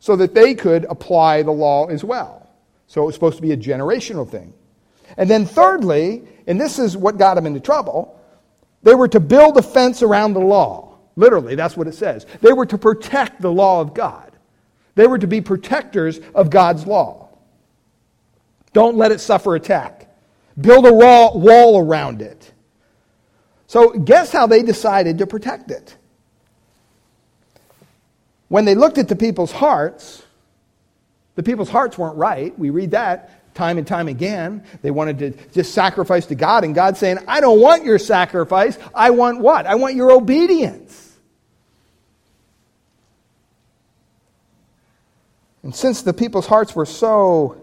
so that they could apply the law as well. So it was supposed to be a generational thing. And then, thirdly, and this is what got them into trouble, they were to build a fence around the law. Literally, that's what it says. They were to protect the law of God, they were to be protectors of God's law. Don't let it suffer attack. Build a wall around it. So, guess how they decided to protect it? When they looked at the people's hearts, the people's hearts weren't right. We read that time and time again. They wanted to just sacrifice to God, and God saying, I don't want your sacrifice. I want what? I want your obedience. And since the people's hearts were so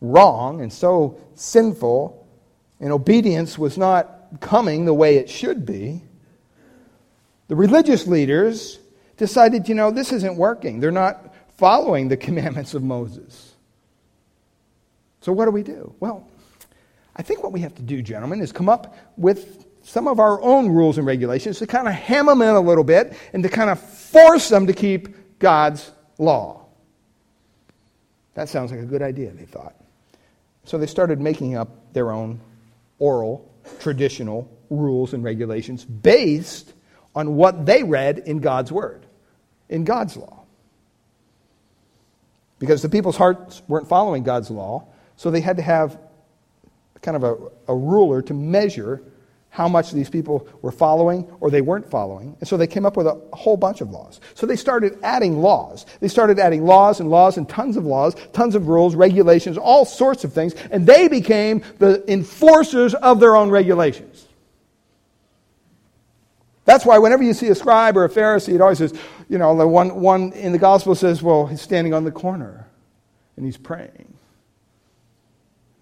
wrong and so sinful, and obedience was not coming the way it should be, the religious leaders decided, you know, this isn't working. They're not following the (laughs) commandments of Moses. So, what do we do? Well, I think what we have to do, gentlemen, is come up with some of our own rules and regulations to kind of ham them in a little bit and to kind of force them to keep God's law. That sounds like a good idea, they thought. So they started making up their own oral, traditional rules and regulations based on what they read in God's Word, in God's law. because the people's hearts weren't following God's law. So they had to have kind of a, a ruler to measure how much these people were following or they weren't following. And so they came up with a whole bunch of laws. So they started adding laws. They started adding laws and laws and tons of laws, tons of rules, regulations, all sorts of things. And they became the enforcers of their own regulations. That's why whenever you see a scribe or a Pharisee, it always says, you know, the one, one in the gospel says, well, he's standing on the corner and he's praying.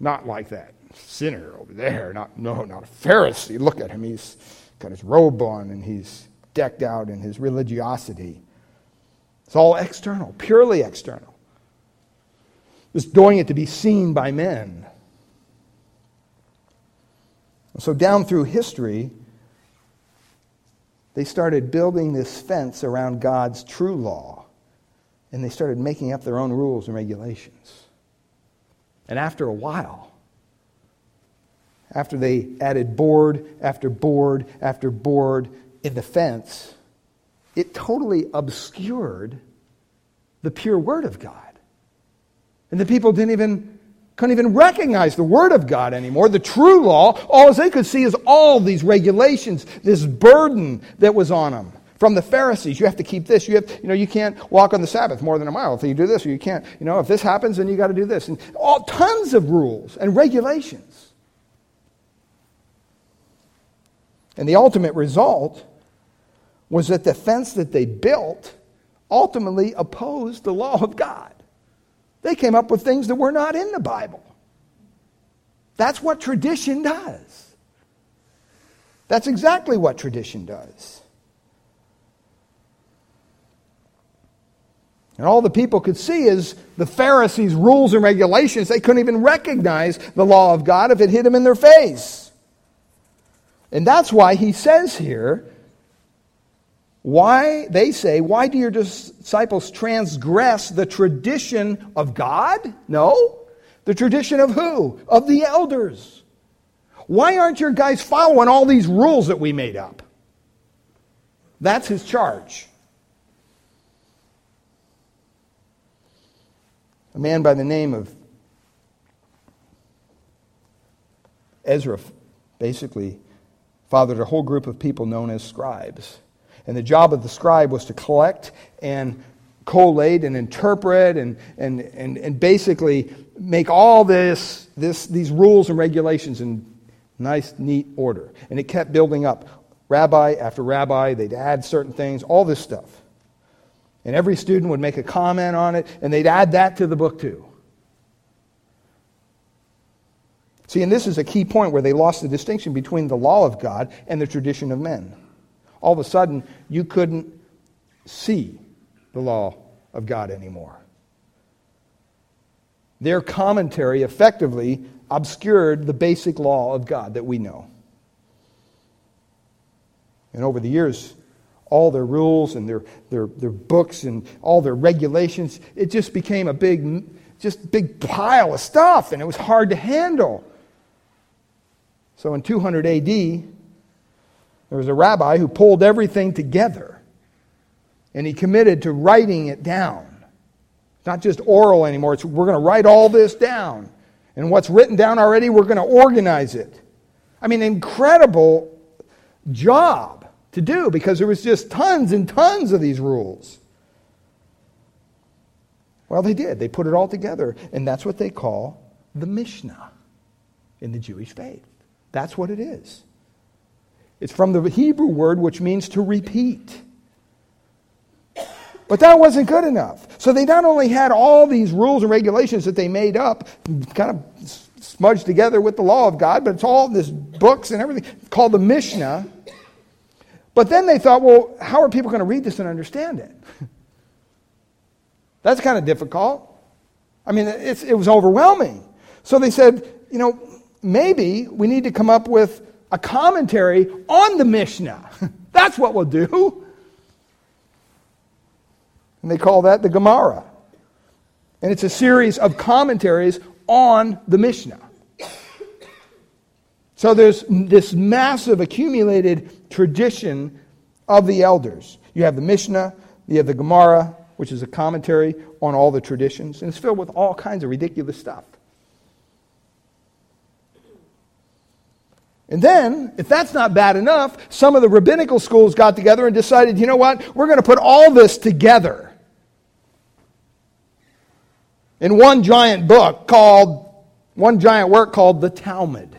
Not like that sinner over there. Not, no, not a Pharisee. Look at him. He's got his robe on and he's decked out in his religiosity. It's all external, purely external. Just doing it to be seen by men. So, down through history, they started building this fence around God's true law, and they started making up their own rules and regulations. And after a while, after they added board after board after board in the fence, it totally obscured the pure Word of God. And the people didn't even, couldn't even recognize the Word of God anymore, the true law. All they could see is all these regulations, this burden that was on them. From the Pharisees, you have to keep this. You have, you know, you can't walk on the Sabbath more than a mile if you do this, or you can't, you know, if this happens, then you got to do this. And all tons of rules and regulations. And the ultimate result was that the fence that they built ultimately opposed the law of God. They came up with things that were not in the Bible. That's what tradition does. That's exactly what tradition does. And all the people could see is the Pharisees' rules and regulations. They couldn't even recognize the law of God if it hit them in their face. And that's why he says here, why, they say, why do your disciples transgress the tradition of God? No. The tradition of who? Of the elders. Why aren't your guys following all these rules that we made up? That's his charge. A man by the name of Ezra basically fathered a whole group of people known as scribes. And the job of the scribe was to collect and collate and interpret and, and, and, and basically make all this, this, these rules and regulations in nice, neat order. And it kept building up. Rabbi after rabbi, they'd add certain things, all this stuff. And every student would make a comment on it, and they'd add that to the book too. See, and this is a key point where they lost the distinction between the law of God and the tradition of men. All of a sudden, you couldn't see the law of God anymore. Their commentary effectively obscured the basic law of God that we know. And over the years, all their rules and their, their, their books and all their regulations, it just became a big, just big pile of stuff, and it was hard to handle. So in 200 AD, there was a rabbi who pulled everything together and he committed to writing it down. It's not just oral anymore, it's we're going to write all this down. And what's written down already, we're going to organize it. I mean, incredible job to do because there was just tons and tons of these rules. Well, they did. They put it all together, and that's what they call the Mishnah in the Jewish faith. That's what it is. It's from the Hebrew word which means to repeat. But that wasn't good enough. So they not only had all these rules and regulations that they made up, kind of smudged together with the law of God, but it's all this books and everything called the Mishnah. But then they thought, well, how are people going to read this and understand it? That's kind of difficult. I mean, it was overwhelming. So they said, you know, maybe we need to come up with a commentary on the Mishnah. (laughs) That's what we'll do. And they call that the Gemara. And it's a series of commentaries on the Mishnah. So there's this massive accumulated tradition of the elders. You have the Mishnah, you have the Gemara, which is a commentary on all the traditions, and it's filled with all kinds of ridiculous stuff. And then, if that's not bad enough, some of the rabbinical schools got together and decided, you know what, we're going to put all this together in one giant book called, one giant work called the Talmud.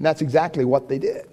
And that's exactly what they did.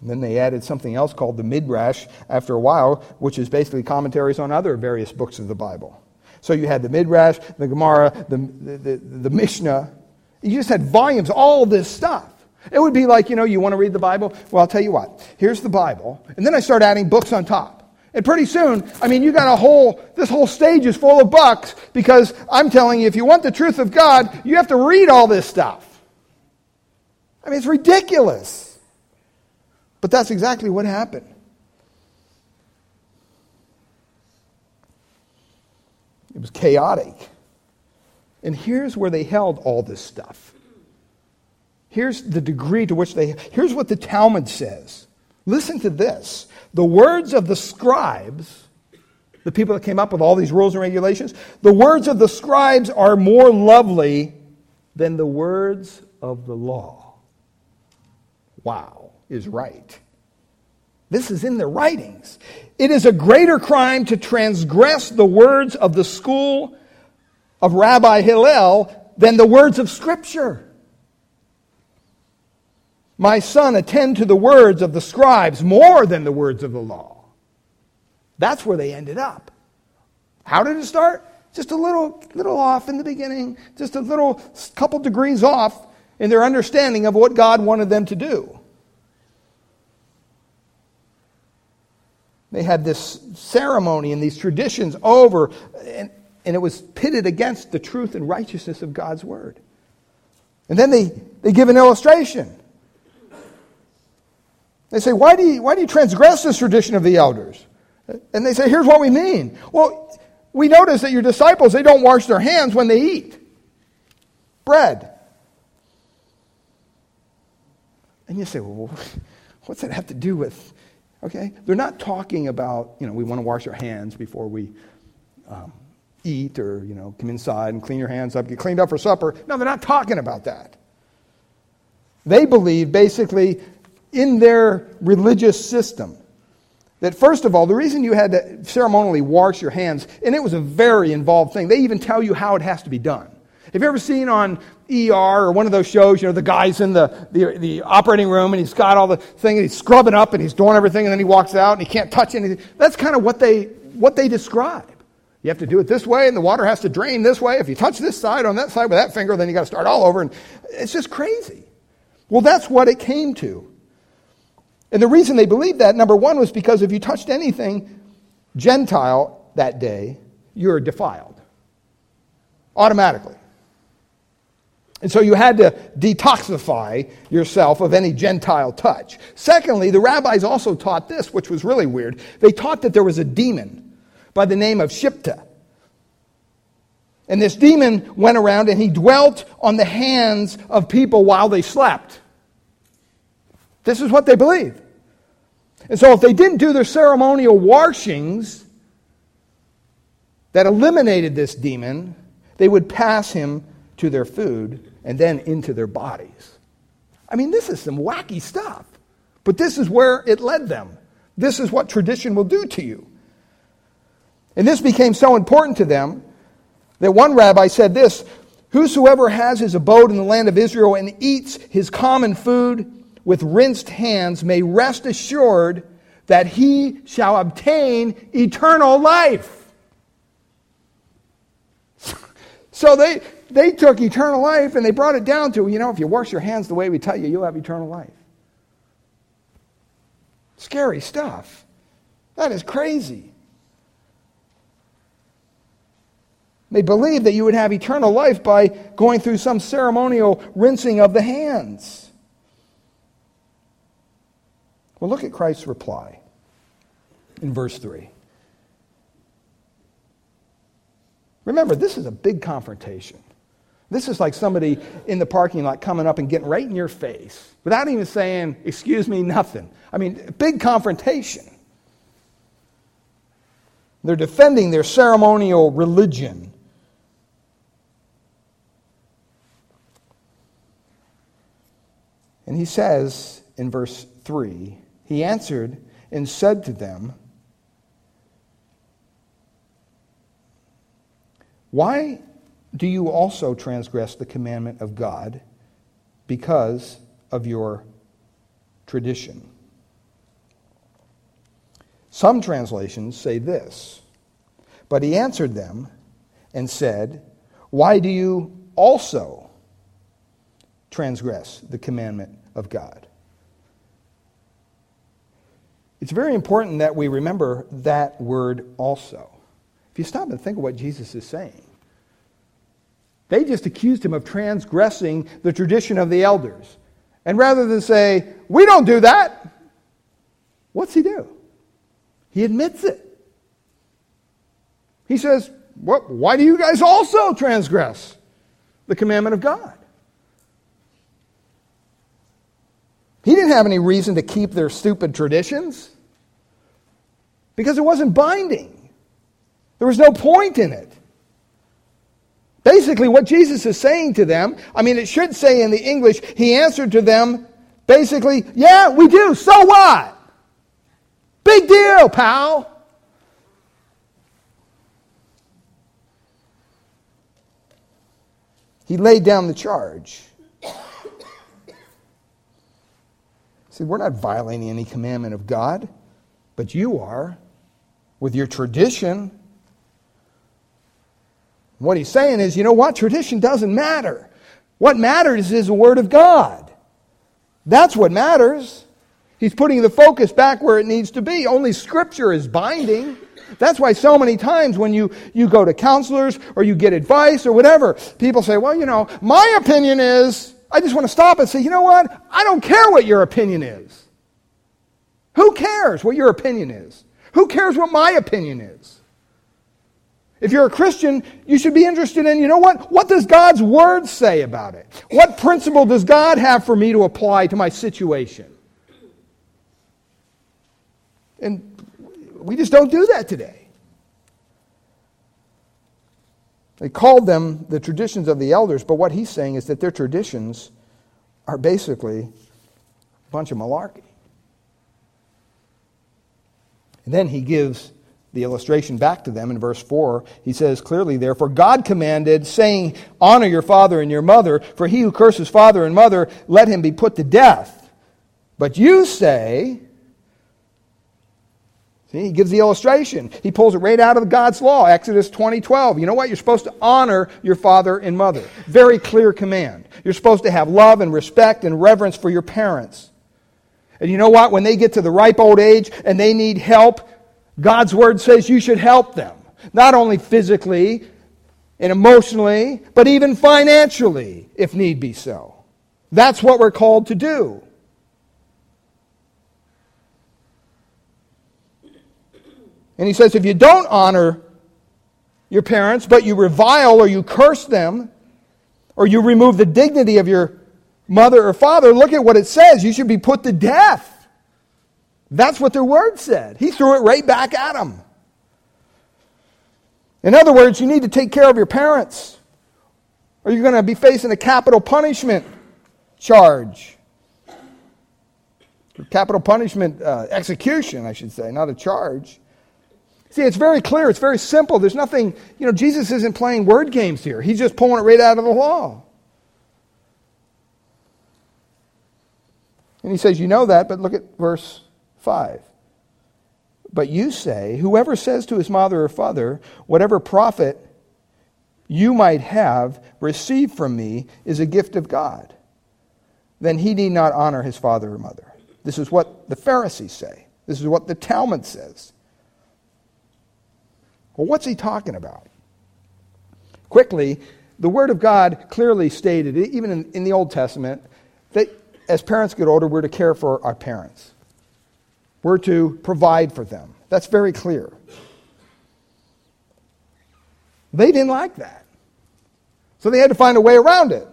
And then they added something else called the Midrash after a while, which is basically commentaries on other various books of the Bible. So you had the Midrash, the Gemara, the, the, the, the Mishnah. You just had volumes, all this stuff. It would be like, you know, you want to read the Bible? Well, I'll tell you what. Here's the Bible. And then I start adding books on top. And pretty soon, I mean, you got a whole, this whole stage is full of bucks because I'm telling you, if you want the truth of God, you have to read all this stuff. I mean, it's ridiculous. But that's exactly what happened. It was chaotic. And here's where they held all this stuff. Here's the degree to which they, here's what the Talmud says. Listen to this. The words of the scribes, the people that came up with all these rules and regulations, the words of the scribes are more lovely than the words of the law. Wow, is right. This is in the writings. It is a greater crime to transgress the words of the school of Rabbi Hillel than the words of Scripture. My son, attend to the words of the scribes more than the words of the law. That's where they ended up. How did it start? Just a little, little off in the beginning, just a little couple degrees off in their understanding of what God wanted them to do. They had this ceremony and these traditions over, and, and it was pitted against the truth and righteousness of God's word. And then they, they give an illustration. They say, why do, you, why do you transgress this tradition of the elders? And they say, here's what we mean. Well, we notice that your disciples, they don't wash their hands when they eat bread. And you say, well, what's that have to do with Okay? They're not talking about, you know, we want to wash our hands before we um, eat or, you know, come inside and clean your hands up, get cleaned up for supper. No, they're not talking about that. They believe basically in their religious system that, first of all, the reason you had to ceremonially wash your hands, and it was a very involved thing, they even tell you how it has to be done. Have you ever seen on ER or one of those shows, you know, the guy's in the, the, the operating room and he's got all the thing and he's scrubbing up and he's doing everything and then he walks out and he can't touch anything. That's kind of what they, what they describe. You have to do it this way and the water has to drain this way. If you touch this side on that side with that finger, then you got to start all over. And it's just crazy. Well, that's what it came to. And the reason they believed that, number one, was because if you touched anything Gentile that day, you're defiled automatically. And so you had to detoxify yourself of any Gentile touch. Secondly, the rabbis also taught this, which was really weird. They taught that there was a demon by the name of Shibta. And this demon went around and he dwelt on the hands of people while they slept. This is what they believed. And so if they didn't do their ceremonial washings that eliminated this demon, they would pass him to their food and then into their bodies. I mean, this is some wacky stuff. But this is where it led them. This is what tradition will do to you. And this became so important to them that one rabbi said this Whosoever has his abode in the land of Israel and eats his common food with rinsed hands may rest assured that he shall obtain eternal life. (laughs) So they, they took eternal life and they brought it down to, you know, if you wash your hands the way we tell you, you'll have eternal life. Scary stuff. That is crazy. They believed that you would have eternal life by going through some ceremonial rinsing of the hands. Well, look at Christ's reply in verse 3. Remember, this is a big confrontation. This is like somebody in the parking lot coming up and getting right in your face without even saying, Excuse me, nothing. I mean, big confrontation. They're defending their ceremonial religion. And he says in verse 3 He answered and said to them, Why do you also transgress the commandment of God because of your tradition? Some translations say this, but he answered them and said, Why do you also transgress the commandment of God? It's very important that we remember that word also. If you stop and think of what Jesus is saying, they just accused him of transgressing the tradition of the elders. And rather than say, we don't do that, what's he do? He admits it. He says, what, why do you guys also transgress the commandment of God? He didn't have any reason to keep their stupid traditions because it wasn't binding. There was no point in it. Basically, what Jesus is saying to them, I mean, it should say in the English, he answered to them, basically, yeah, we do. So what? Big deal, pal. He laid down the charge. See, we're not violating any commandment of God, but you are with your tradition what he's saying is, you know what? Tradition doesn't matter. What matters is the Word of God. That's what matters. He's putting the focus back where it needs to be. Only Scripture is binding. That's why so many times when you, you go to counselors or you get advice or whatever, people say, well, you know, my opinion is, I just want to stop and say, you know what? I don't care what your opinion is. Who cares what your opinion is? Who cares what my opinion is? If you're a Christian, you should be interested in, you know what? What does God's Word say about it? What principle does God have for me to apply to my situation? And we just don't do that today. They called them the traditions of the elders, but what he's saying is that their traditions are basically a bunch of malarkey. And then he gives the illustration back to them in verse 4. He says clearly, Therefore, God commanded, saying, Honor your father and your mother, for he who curses father and mother, let him be put to death. But you say, he gives the illustration. He pulls it right out of God's law, Exodus 20, 12. You know what? You're supposed to honor your father and mother. Very clear command. You're supposed to have love and respect and reverence for your parents. And you know what? When they get to the ripe old age and they need help, God's word says you should help them, not only physically and emotionally, but even financially, if need be so. That's what we're called to do. And he says if you don't honor your parents, but you revile or you curse them, or you remove the dignity of your mother or father, look at what it says. You should be put to death. That's what their word said. He threw it right back at them. In other words, you need to take care of your parents, or you're going to be facing a capital punishment charge. Capital punishment uh, execution, I should say, not a charge. See, it's very clear. It's very simple. There's nothing, you know, Jesus isn't playing word games here. He's just pulling it right out of the law. And he says, You know that, but look at verse 5. But you say, Whoever says to his mother or father, Whatever profit you might have received from me is a gift of God, then he need not honor his father or mother. This is what the Pharisees say. This is what the Talmud says. Well, what's he talking about? Quickly, the Word of God clearly stated, even in, in the Old Testament, that as parents get older, we're to care for our parents. We're to provide for them. That's very clear. They didn't like that. So they had to find a way around it.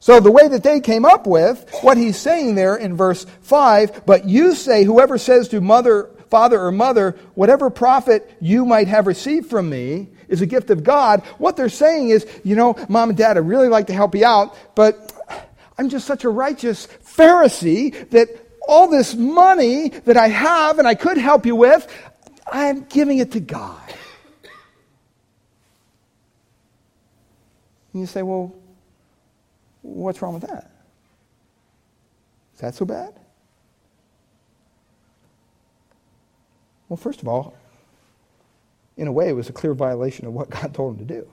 So the way that they came up with, what he's saying there in verse 5, but you say, whoever says to mother, father or mother, whatever profit you might have received from me is a gift of God. What they're saying is, you know, mom and dad, I really like to help you out, but I'm just such a righteous Pharisee that all this money that I have and I could help you with, I'm giving it to God. And you say, well, what's wrong with that? Is that so bad? Well, first of all, in a way, it was a clear violation of what (laughs) God told him to do.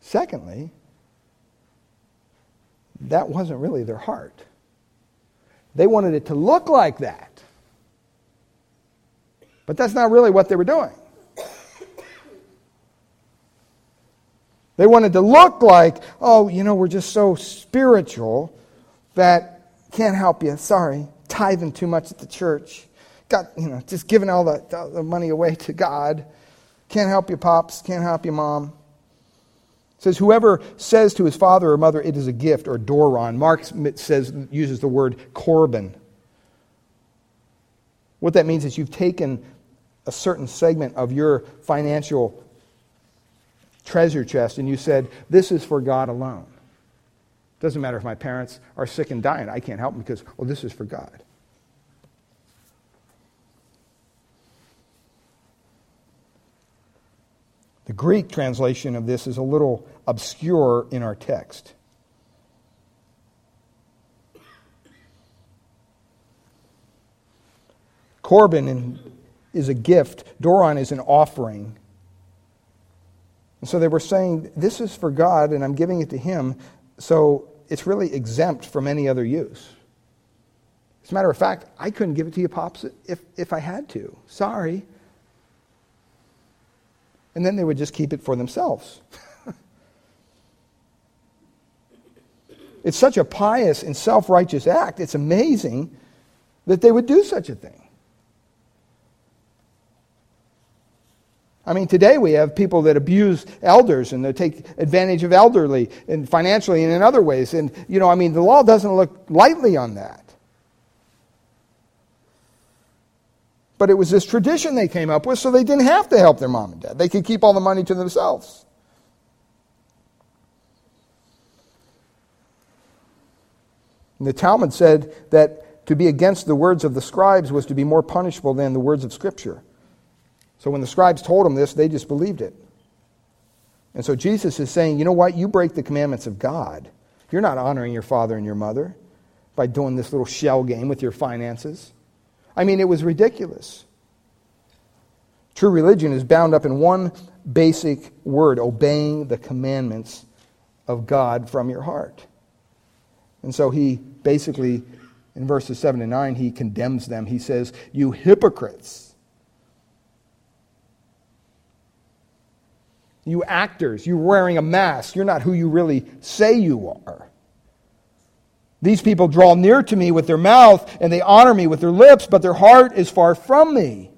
Secondly, that wasn't really their heart. They wanted it to look like that. But that's not really what they were doing. They wanted to look like, oh, you know, we're just so spiritual that can't help you. Sorry, tithing too much at the church. Got, you know, just giving all the, the money away to God. Can't help you, pops. Can't help you, mom. It says, whoever says to his father or mother, it is a gift, or doron. Mark says, uses the word korban. What that means is you've taken a certain segment of your financial treasure chest and you said, This is for God alone. Doesn't matter if my parents are sick and dying. I can't help them because, well, this is for God. The Greek translation of this is a little obscure in our text. Korban is a gift, Doron is an offering. And so they were saying, This is for God, and I'm giving it to Him, so it's really exempt from any other use. As a matter of fact, I couldn't give it to you, Pops, if, if I had to. Sorry. And then they would just keep it for themselves. (laughs) it's such a pious and self righteous act, it's amazing that they would do such a thing. I mean, today we have people that abuse elders and they take advantage of elderly and financially and in other ways. And, you know, I mean, the law doesn't look lightly on that. But it was this tradition they came up with, so they didn't have to help their mom and dad. They could keep all the money to themselves. And the Talmud said that to be against the words of the scribes was to be more punishable than the words of Scripture. So when the scribes told them this, they just believed it. And so Jesus is saying, you know what? You break the commandments of God. You're not honoring your father and your mother by doing this little shell game with your finances. I mean, it was ridiculous. True religion is bound up in one basic word obeying the commandments of God from your heart. And so he basically, in verses 7 and 9, he condemns them. He says, You hypocrites. You actors, you're wearing a mask. You're not who you really say you are. These people draw near to me with their mouth and they honor me with their lips, but their heart is far from me.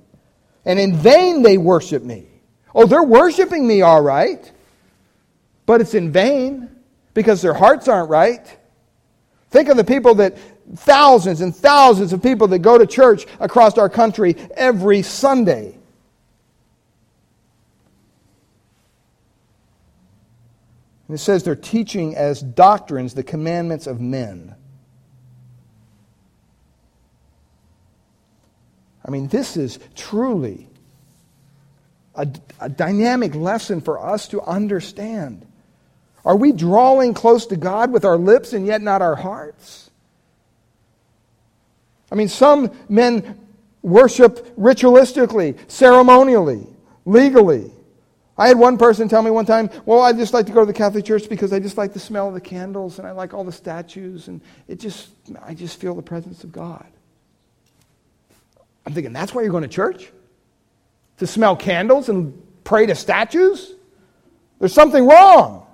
And in vain they worship me. Oh, they're worshiping me all right, but it's in vain because their hearts aren't right. Think of the people that, thousands and thousands of people that go to church across our country every Sunday. And it says they're teaching as doctrines the commandments of men. I mean, this is truly a, a, dynamic lesson for us to understand. Are we drawing close to God with our lips and yet not our hearts? I mean, some men worship ritualistically, ceremonially, legally. I had one person tell me one time, well, I just like to go to the Catholic Church because I just like the smell of the candles and I like all the statues and it just, I just feel the presence of God. I'm thinking, that's why you're going to church? To smell candles and pray to statues? There's something wrong.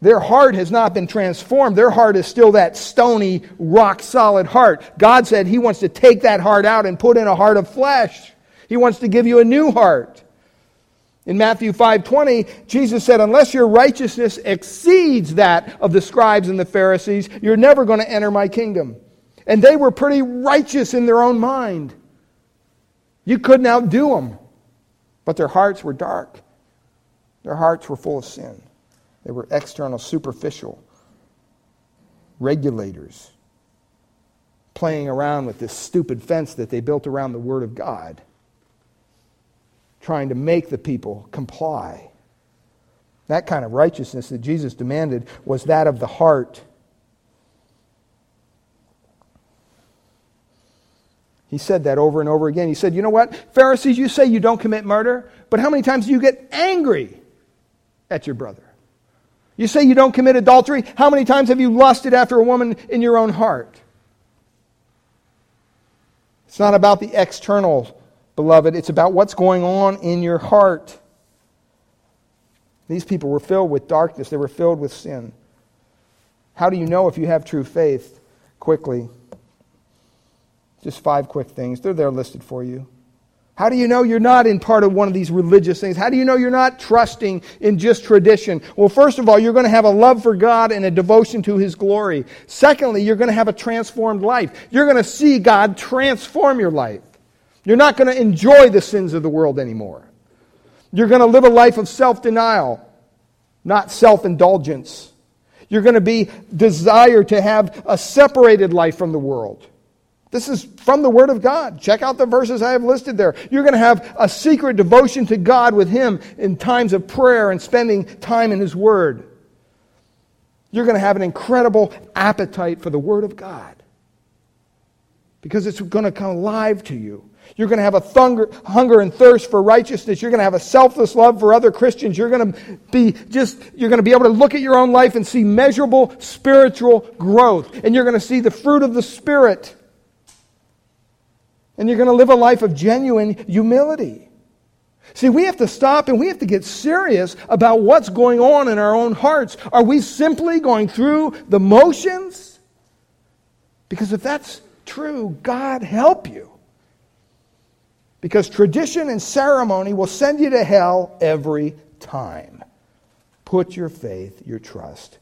Their heart has not been transformed. Their heart is still that stony, rock solid heart. God said He wants to take that heart out and put in a heart of flesh. He wants to give you a new heart. In Matthew 5:20, Jesus said, "Unless your righteousness exceeds that of the scribes and the Pharisees, you're never going to enter my kingdom." And they were pretty righteous in their own mind. You couldn't outdo them. But their hearts were dark. Their hearts were full of sin. They were external, superficial regulators playing around with this stupid fence that they built around the Word of God, trying to make the people comply. That kind of righteousness that Jesus demanded was that of the heart. He said that over and over again. He said, You know what? Pharisees, you say you don't commit murder, but how many times do you get angry at your brother? You say you don't commit adultery. How many times have you lusted after a woman in your own heart? It's not about the external, beloved. It's about what's going on in your heart. These people were filled with darkness, they were filled with sin. How do you know if you have true faith? Quickly. Just five quick things. They're there listed for you. How do you know you're not in part of one of these religious things? How do you know you're not trusting in just tradition? Well, first of all, you're going to have a love for God and a devotion to His glory. Secondly, you're going to have a transformed life. You're going to see God transform your life. You're not going to enjoy the sins of the world anymore. You're going to live a life of self denial, not self indulgence. You're going to be desire to have a separated life from the world. This is from the Word of God. Check out the verses I have listed there. You're going to have a secret devotion to God with Him in times of prayer and spending time in His Word. You're going to have an incredible appetite for the Word of God because it's going to come alive to you. You're going to have a thunger, hunger and thirst for righteousness. You're going to have a selfless love for other Christians. You're going to be just, you're going to be able to look at your own life and see measurable spiritual growth. And you're going to see the fruit of the Spirit. And you're going to live a life of genuine humility. See, we have to stop and we have to get serious about what's going on in our own hearts. Are we simply going through the motions? Because if that's true, God help you. Because tradition and ceremony will send you to hell every time. Put your faith, your trust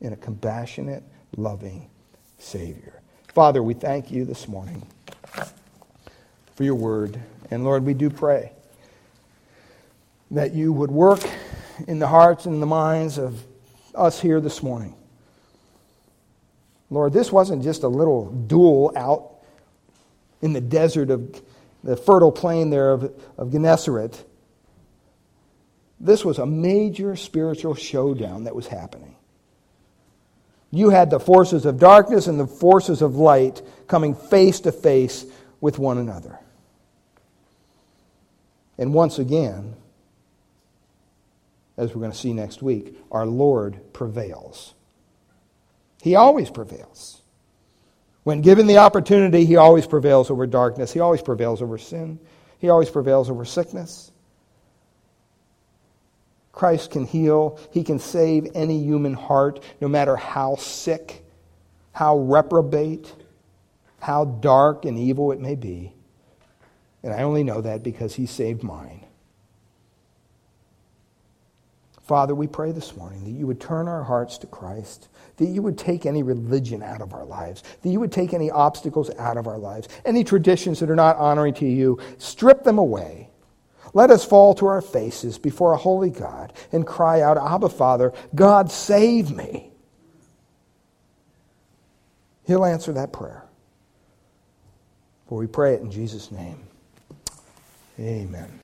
in a compassionate, loving Savior. Father, we thank you this morning for your word. And Lord, we do pray that you would work in the hearts and the minds of us here this morning. Lord, this wasn't just a little duel out in the desert of the fertile plain there of, of Gennesaret. This was a major spiritual showdown that was happening. You had the forces of darkness and the forces of light coming face to face with one another. And once again, as we're going to see next week, our Lord prevails. He always prevails. When given the opportunity, He always prevails over darkness. He always prevails over sin. He always prevails over sickness. Christ can heal. He can save any human heart, no matter how sick, how reprobate, how dark and evil it may be. And I only know that because he saved mine. Father, we pray this morning that you would turn our hearts to Christ, that you would take any religion out of our lives, that you would take any obstacles out of our lives, any traditions that are not honoring to you, strip them away. Let us fall to our faces before a holy God and cry out, Abba, Father, God, save me. He'll answer that prayer. For we pray it in Jesus' name. Amen.